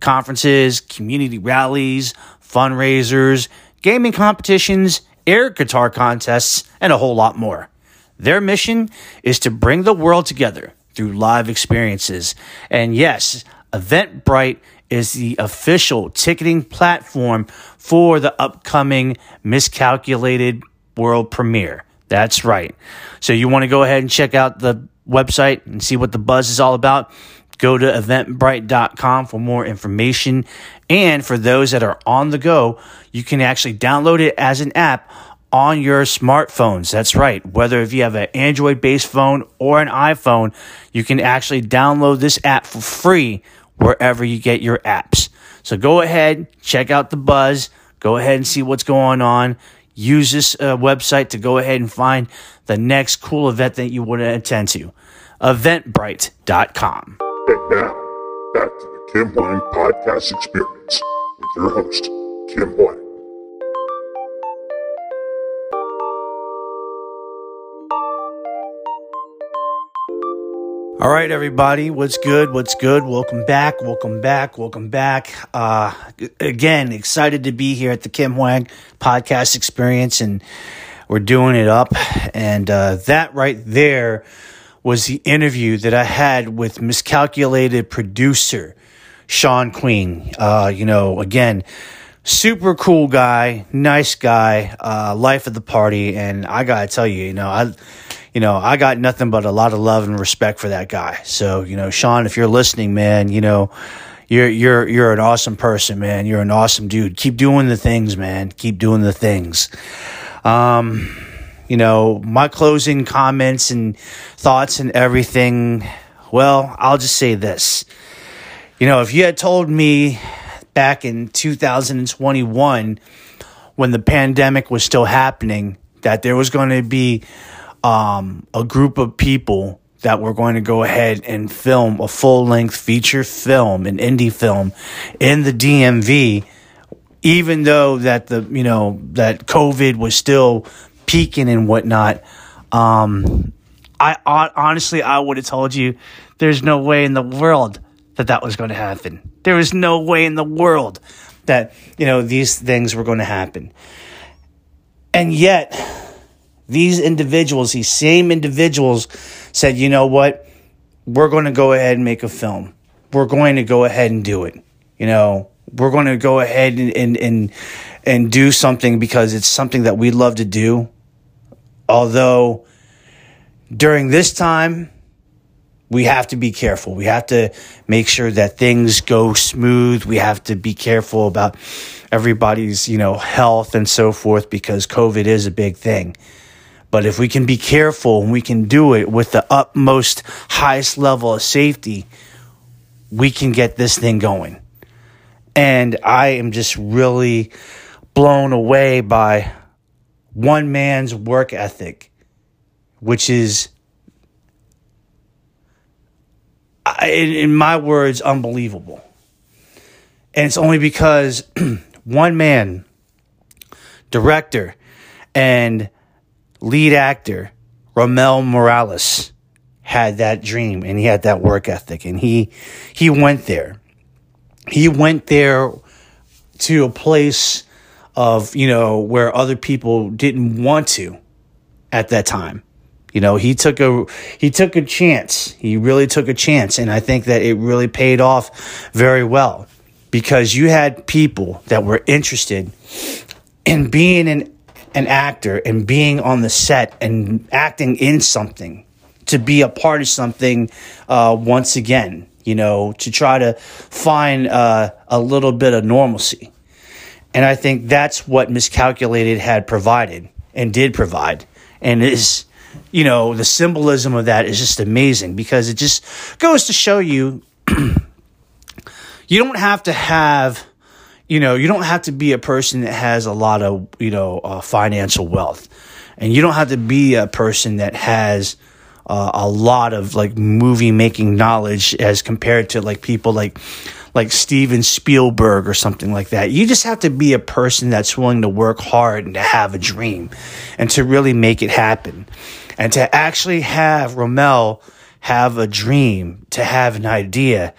conferences, community rallies, fundraisers, gaming competitions, air guitar contests, and a whole lot more. Their mission is to bring the world together through live experiences. And yes, Eventbrite is the official ticketing platform for the upcoming Miscalculated World Premiere. That's right. So you want to go ahead and check out the website and see what the buzz is all about? Go to eventbrite.com for more information. And for those that are on the go, you can actually download it as an app on your smartphones. That's right. Whether if you have an Android based phone or an iPhone, you can actually download this app for free wherever you get your apps. So go ahead, check out the buzz, go ahead and see what's going on. Use this uh, website to go ahead and find the next cool event that you want to attend to. Eventbrite.com. And now, back to the Kim Hoang Podcast Experience with your host, Kim Hoang. All right, everybody. What's good? What's good? Welcome back. Welcome back. Welcome back. Uh, again, excited to be here at the Kim Hoang podcast experience and we're doing it up. And, uh, that right there was the interview that I had with miscalculated producer Schaun Queen. Uh, you know, again, super cool guy, nice guy, uh, life of the party. And I gotta tell you, you know, I, you know, I got nothing but a lot of love and respect for that guy. So, you know, Schaun, if you're listening, man, you know, you're you're you're an awesome person, man. You're an awesome dude. Keep doing the things, man. Keep doing the things. Um, you know, my closing comments and thoughts and everything. Well, I'll just say this. You know, if you had told me back in 2021 when the pandemic was still happening that there was going to be um, a group of people that were going to go ahead and film a full length feature film, an indie film in the DMV, even though that the, you know, that COVID was still peaking and whatnot. Um, I honestly, I would have told you there's no way in the world that that was going to happen. There was no way in the world that, you know, these things were going to happen. And yet, these individuals, these same individuals, said, you know what? We're going to go ahead and make a film. We're going to go ahead and do it. You know, we're going to go ahead and, and, and, and do something because it's something that we love to do. Although during this time, we have to be careful. We have to make sure that things go smooth. We have to be careful about everybody's, you know, health and so forth because COVID is a big thing. But if we can be careful and we can do it with the utmost highest level of safety, we can get this thing going. And I am just really blown away by one man's work ethic, which is, in my words, unbelievable. And it's only because [clears throat] one man, director, and lead actor Ramon Morales had that dream and he had that work ethic and he he went there. He went there to a place of, you know, where other people didn't want to at that time. You know, he took a he took a chance. He really took a chance and I think that it really paid off very well because you had people that were interested in being an an actor and being on the set and acting in something to be a part of something uh, once again, you know, to try to find uh, a little bit of normalcy. And I think that's what Miscalculated had provided and did provide. And is, you know, the symbolism of that is just amazing because it just goes to show you [clears throat] you don't have to have you know, you don't have to be a person that has a lot of, you know, uh, financial wealth. And you don't have to be a person that has uh, a lot of like movie making knowledge as compared to like people like like Steven Spielberg or something like that. You just have to be a person that's willing to work hard and to have a dream and to really make it happen. And to actually have Rommel have a dream, to have an idea,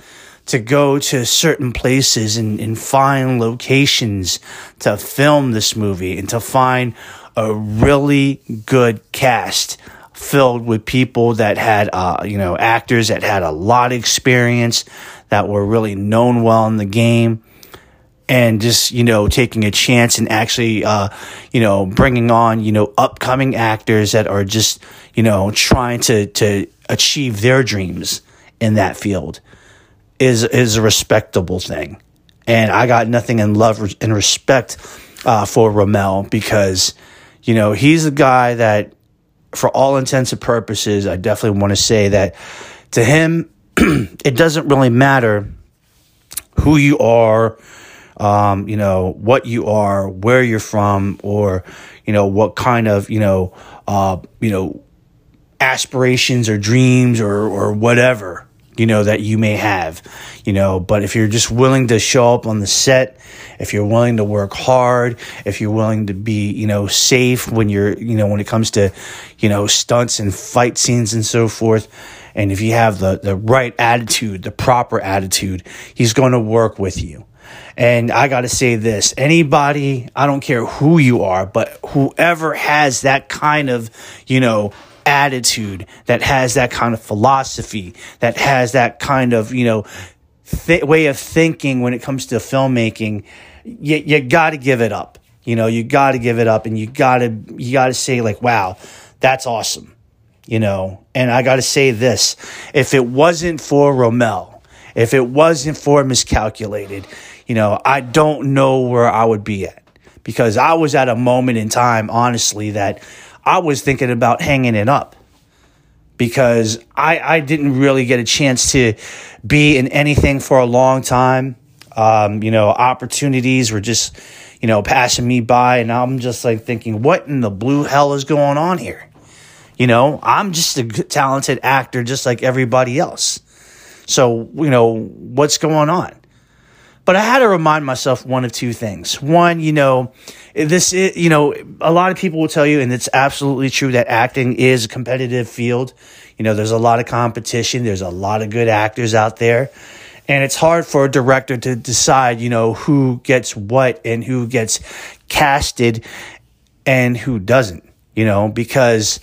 to go to certain places and, and find locations to film this movie and to find a really good cast filled with people that had, uh, you know, actors that had a lot of experience, that were really known well in the game. And just, you know, taking a chance and actually, uh, you know, bringing on, you know, upcoming actors that are just, you know, trying to, to achieve their dreams in that field is, is a respectable thing. And I got nothing in love and respect, uh, for Ramel because, you know, he's a guy that for all intents and purposes, I definitely want to say that to him, [clears throat] it doesn't really matter who you are, um, you know, what you are, where you're from, or, you know, what kind of, you know, uh, you know, aspirations or dreams or, or whatever, you know, that you may have, you know, but if you're just willing to show up on the set, if you're willing to work hard, if you're willing to be, you know, safe when you're, you know, when it comes to, you know, stunts and fight scenes and so forth, and if you have the, the right attitude, the proper attitude, he's going to work with you. And I got to say this anybody, I don't care who you are, but whoever has that kind of, you know, attitude, that has that kind of philosophy, that has that kind of, you know, th- way of thinking when it comes to filmmaking, you, you got to give it up. You know, you got to give it up and you got to, you got to say, like, wow, that's awesome you know. And I got to say this if it wasn't for Rommel, if it wasn't for Miscalculated, you know, I don't know where I would be at because I was at a moment in time, honestly, that I was thinking about hanging it up because I, I didn't really get a chance to be in anything for a long time. Um, you know, opportunities were just, you know, passing me by, and I'm just like thinking, what in the blue hell is going on here? You know, I'm just a talented actor just like everybody else. So, you know, what's going on? But I had to remind myself one of two things. One, you know, this, is, you know, a lot of people will tell you, and it's absolutely true that acting is a competitive field. You know, there's a lot of competition. There's a lot of good actors out there. And it's hard for a director to decide, you know, who gets what and who gets casted and who doesn't, you know, because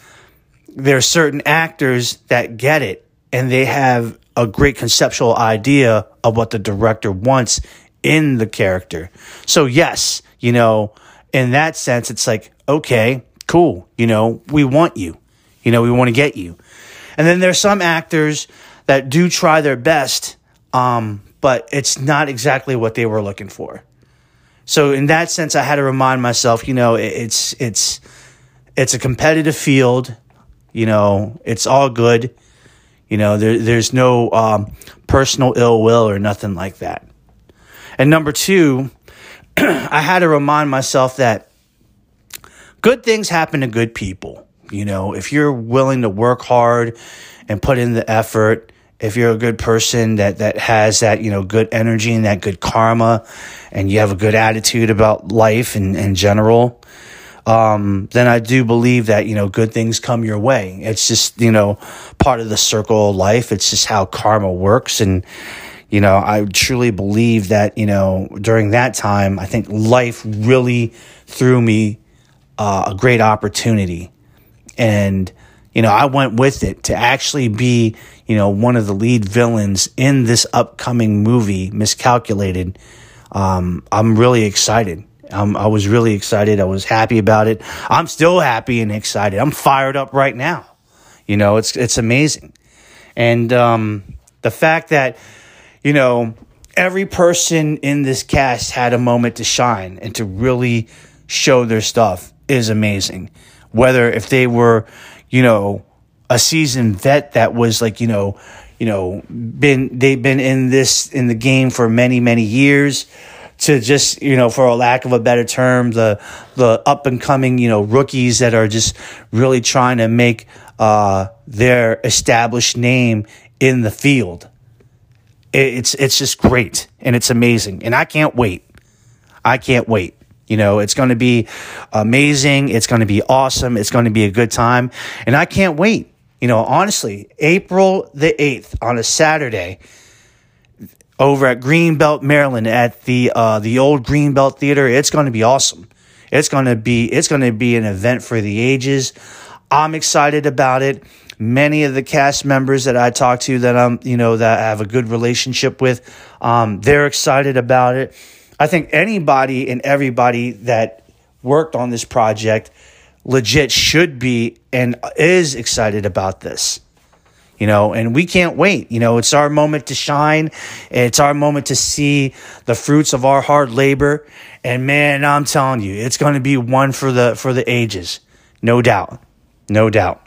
there are certain actors that get it and they have a great conceptual idea of what the director wants in the character. So, yes, you know, in that sense, it's like, okay, cool. You know, we want you. You know, we want to get you. And then there's some actors that do try their best, um, but it's not exactly what they were looking for. So in that sense, I had to remind myself, you know, it's it's it's a competitive field. You know, it's all good. You know, there, there's no um, personal ill will or nothing like that. And number two, [clears throat] I had to remind myself that good things happen to good people. You know, if you're willing to work hard and put in the effort, if you're a good person that, that has that, you know, good energy and that good karma and you have a good attitude about life in, in general, um, then I do believe that, you know, good things come your way. It's just, you know, part of the circle of life. It's just how karma works. And, you know, I truly believe that, you know, during that time, I think life really threw me uh, a great opportunity. And, you know, I went with it to actually be, you know, one of the lead villains in this upcoming movie, Miscalculated. Um, I'm really excited. Um, I was really excited. I was happy about it. I'm still happy and excited. I'm fired up right now. You know, it's it's amazing, and um, the fact that you know every person in this cast had a moment to shine and to really show their stuff is amazing. Whether if they were, you know, a seasoned vet that was like you know, you know, been they've been in this in the game for many many years to just you know for a lack of a better term the the up and coming you know rookies that are just really trying to make uh, their established name in the field. It's it's just great and it's amazing. And i can't wait. I can't wait. You know it's going to be amazing. It's going to be awesome. It's going to be a good time. And i can't wait. You know honestly april the 8th on a saturday over at Greenbelt, Maryland, at the uh, the old Greenbelt Theater. It's going to be awesome. It's going to be it's going to be an event for the ages. I'm excited about it. Many of the cast members that I talk to that I'm you know that I have a good relationship with, um, they're excited about it. I think anybody and everybody that worked on this project legit should be and is excited about this you know, and we can't wait. You know, it's our moment to shine. It's our moment to see the fruits of our hard labor. And man, I'm telling you, it's going to be one for the for the ages, no doubt, no doubt.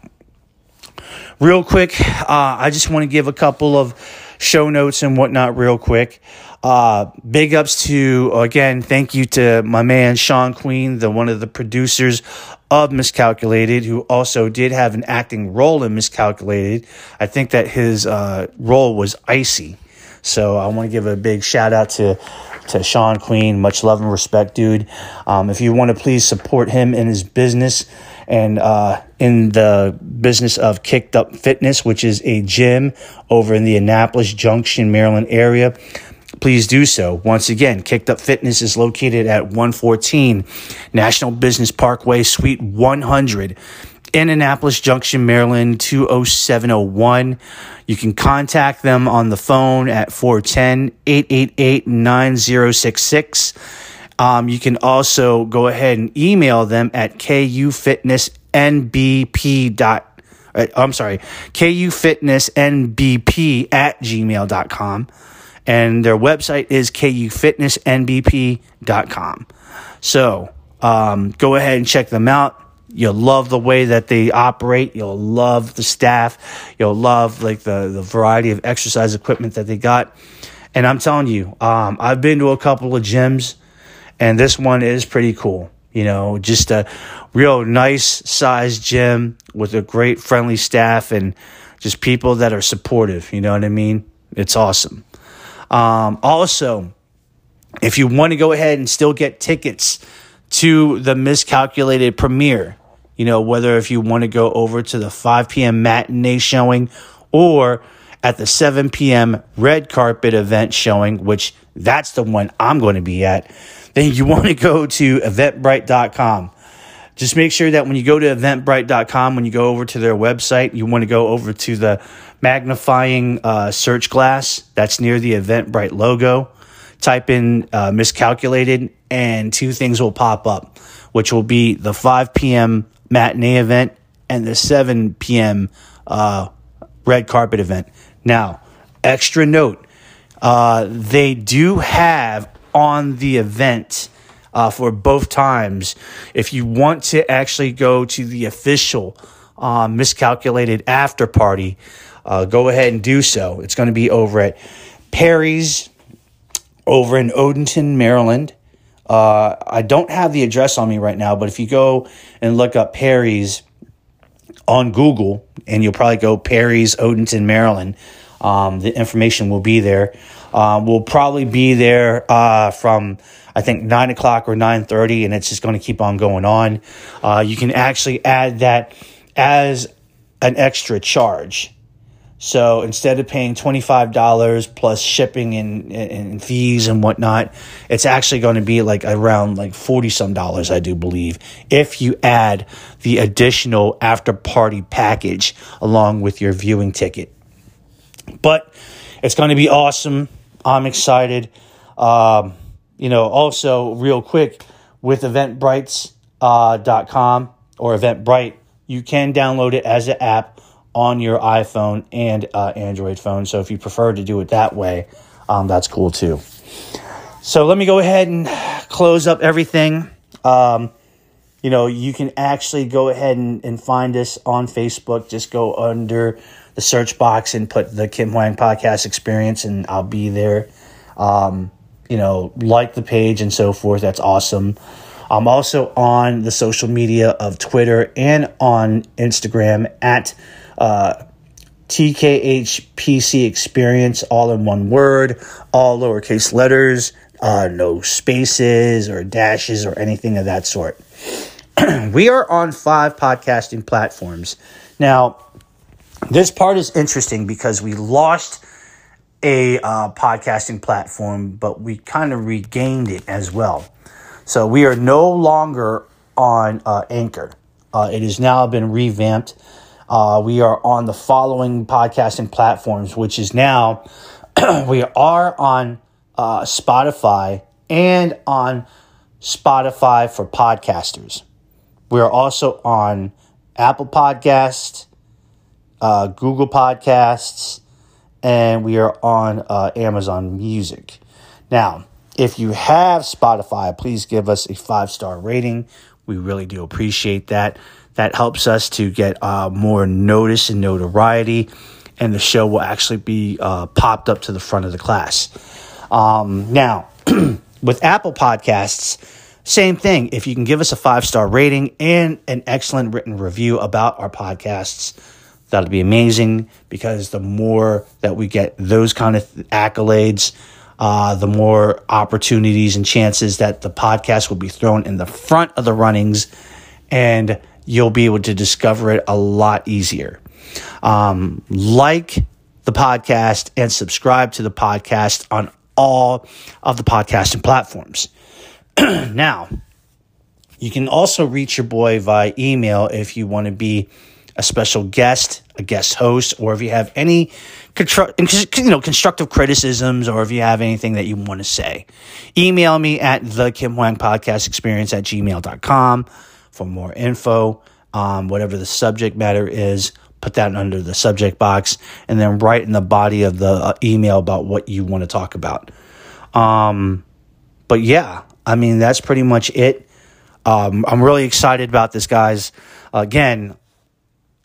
Real quick, uh, I just want to give a couple of show notes and whatnot, real quick. Uh, big ups to again, thank you to my man Schaun Queen, the one of the producers of Miscalculated, who also did have an acting role in Miscalculated. I think that his uh, role was Icy. So I want to give a big shout out to to Schaun Queen. Much love and respect, dude. Um, if you want to please support him in his business and uh, in the business of Kicked Up Fitness, which is a gym over in the Annapolis Junction, Maryland area please do so. Once again, Kicked Up Fitness is located at 114 National Business Parkway, Suite 100 in Annapolis Junction, Maryland, 20701. You can contact them on the phone at 410 888 9066. Um, you can also go ahead and email them at kufitnessnbp. Uh, I'm sorry, kufitnessnbp at gmail.com and their website is kufitnessnbp.com. So um, go ahead and check them out. You'll love the way that they operate. You'll love the staff. You'll love like the, the variety of exercise equipment that they got. And I'm telling you, um, I've been to a couple of gyms, and this one is pretty cool. You know, just a real nice sized gym with a great friendly staff and just people that are supportive. You know what I mean? It's awesome. Um, also, if you want to go ahead and still get tickets to the miscalculated premiere, you know, whether if you want to go over to the 5 p.m. matinee showing or at the 7 p.m. red carpet event showing, which that's the one I'm going to be at, then you want to go to eventbrite.com. Just make sure that when you go to eventbrite.com, when you go over to their website, you want to go over to the magnifying uh, search glass that's near the Eventbrite logo. Type in uh, miscalculated, and two things will pop up, which will be the 5 p.m. matinee event and the 7 p.m. Uh, red carpet event. Now, extra note uh, they do have on the event uh, for both times. If you want to actually go to the official uh, miscalculated after party, uh, go ahead and do so. It's going to be over at Perry's over in Odenton, Maryland. Uh, I don't have the address on me right now, but if you go and look up Perry's on Google, and you'll probably go Perry's Odenton, Maryland, um, the information will be there. Uh, we'll probably be there uh, from I think nine o'clock or nine thirty, and it's just going to keep on going on. Uh, you can actually add that as an extra charge. So instead of paying $25 plus shipping and, and fees and whatnot, it's actually going to be like around like 40 some dollars, I do believe, if you add the additional after party package along with your viewing ticket. But it's going to be awesome. I'm excited. Um, you know, also real quick with eventbrites.com uh, or Eventbrite, you can download it as an app on your iPhone and uh, Android phone. So if you prefer to do it that way, um, that's cool too. So let me go ahead and close up everything. Um, you know, you can actually go ahead and, and find us on Facebook. Just go under the search box and put the Kim Hoang Podcast Experience, and I'll be there. Um, you know, like the page and so forth. That's awesome. I'm also on the social media of Twitter and on Instagram at uh, TKHPC Experience, all in one word, all lowercase letters, uh, no spaces or dashes or anything of that sort. [clears throat] we are on five podcasting platforms. Now, this part is interesting because we lost a uh, podcasting platform, but we kind of regained it as well. So we are no longer on uh, Anchor. Uh, it has now been revamped. Uh, we are on the following podcasting platforms, which is now [clears throat] we are on uh, Spotify and on Spotify for podcasters. We are also on Apple Podcasts, uh, Google Podcasts, and we are on uh, Amazon Music. Now, if you have Spotify, please give us a five star rating. We really do appreciate that. That helps us to get uh, more notice and notoriety, and the show will actually be uh, popped up to the front of the class. Um, now, [clears throat] with Apple Podcasts, same thing. If you can give us a five star rating and an excellent written review about our podcasts, that'll be amazing because the more that we get those kind of accolades, uh, the more opportunities and chances that the podcast will be thrown in the front of the runnings and you'll be able to discover it a lot easier. Um, like the podcast and subscribe to the podcast on all of the podcasting platforms. [clears throat] now, you can also reach your boy via email if you want to be a special guest, a guest host, or if you have any you know constructive criticisms or if you have anything that you want to say. Email me at the Kim Hoang Podcast Experience at gmail.com for more info. Um, whatever the subject matter is, put that under the subject box and then write in the body of the uh, email about what you want to talk about. Um, but yeah, I mean, that's pretty much it. Um, I'm really excited about this, guys. Again,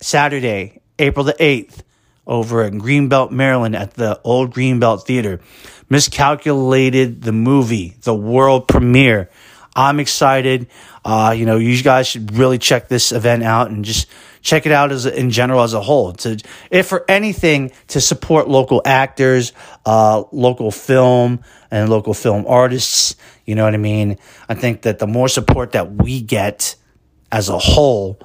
Saturday, April the 8th, over in Greenbelt, Maryland at the old Greenbelt Theater. Miscalculated the movie, the world premiere. I'm excited. Uh, you know, you guys should really check this event out and just check it out as in general as a whole. To if for anything to support local actors, uh, local film and local film artists. You know what I mean? I think that the more support that we get as a whole,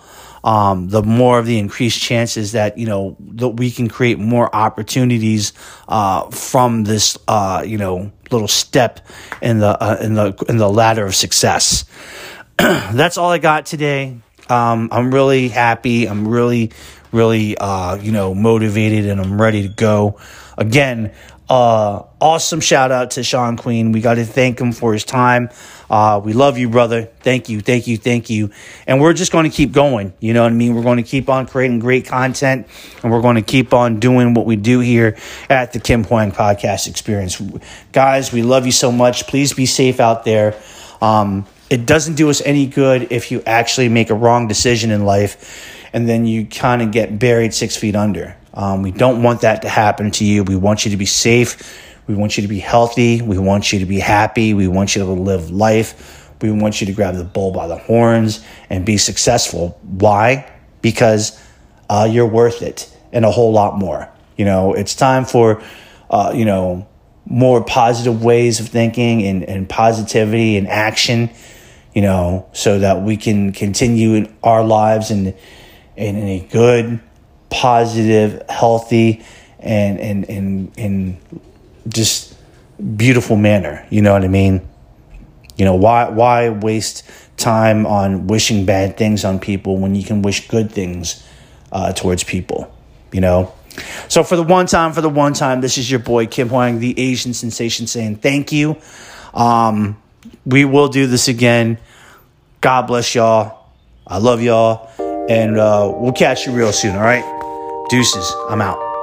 um, the more of the increased chances that you know that we can create more opportunities uh, from this uh, you know little step in the uh, in the in the ladder of success. [clears throat] That's all I got today. Um, I'm really happy. I'm really really uh, you know motivated, and I'm ready to go. Again, uh, awesome shout out to Schaun Queen. We got to thank him for his time. Uh, we love you, brother. Thank you, thank you, thank you. And we're just going to keep going. You know what I mean? We're going to keep on creating great content and we're going to keep on doing what we do here at the Kim Hoang Podcast Experience. Guys, we love you so much. Please be safe out there. Um, it doesn't do us any good if you actually make a wrong decision in life and then you kind of get buried six feet under. Um, we don't want that to happen to you. We want you to be safe. We want you to be healthy. We want you to be happy. We want you to live life. We want you to grab the bull by the horns and be successful. Why? Because uh, you're worth it and a whole lot more. You know, it's time for, uh, you know, more positive ways of thinking and, and positivity and action, you know, so that we can continue in our lives in, in, in a good, positive, healthy, and and and and just beautiful manner. You know what I mean? You know why why waste time on wishing bad things on people when you can wish good things uh, towards people? You know. So for the one time, for the one time, this is your boy Kim Hoang, the Asian sensation, saying thank you. Um, we will do this again. God bless y'all. I love y'all. And uh, we'll catch you real soon, all right? Deuces. I'm out.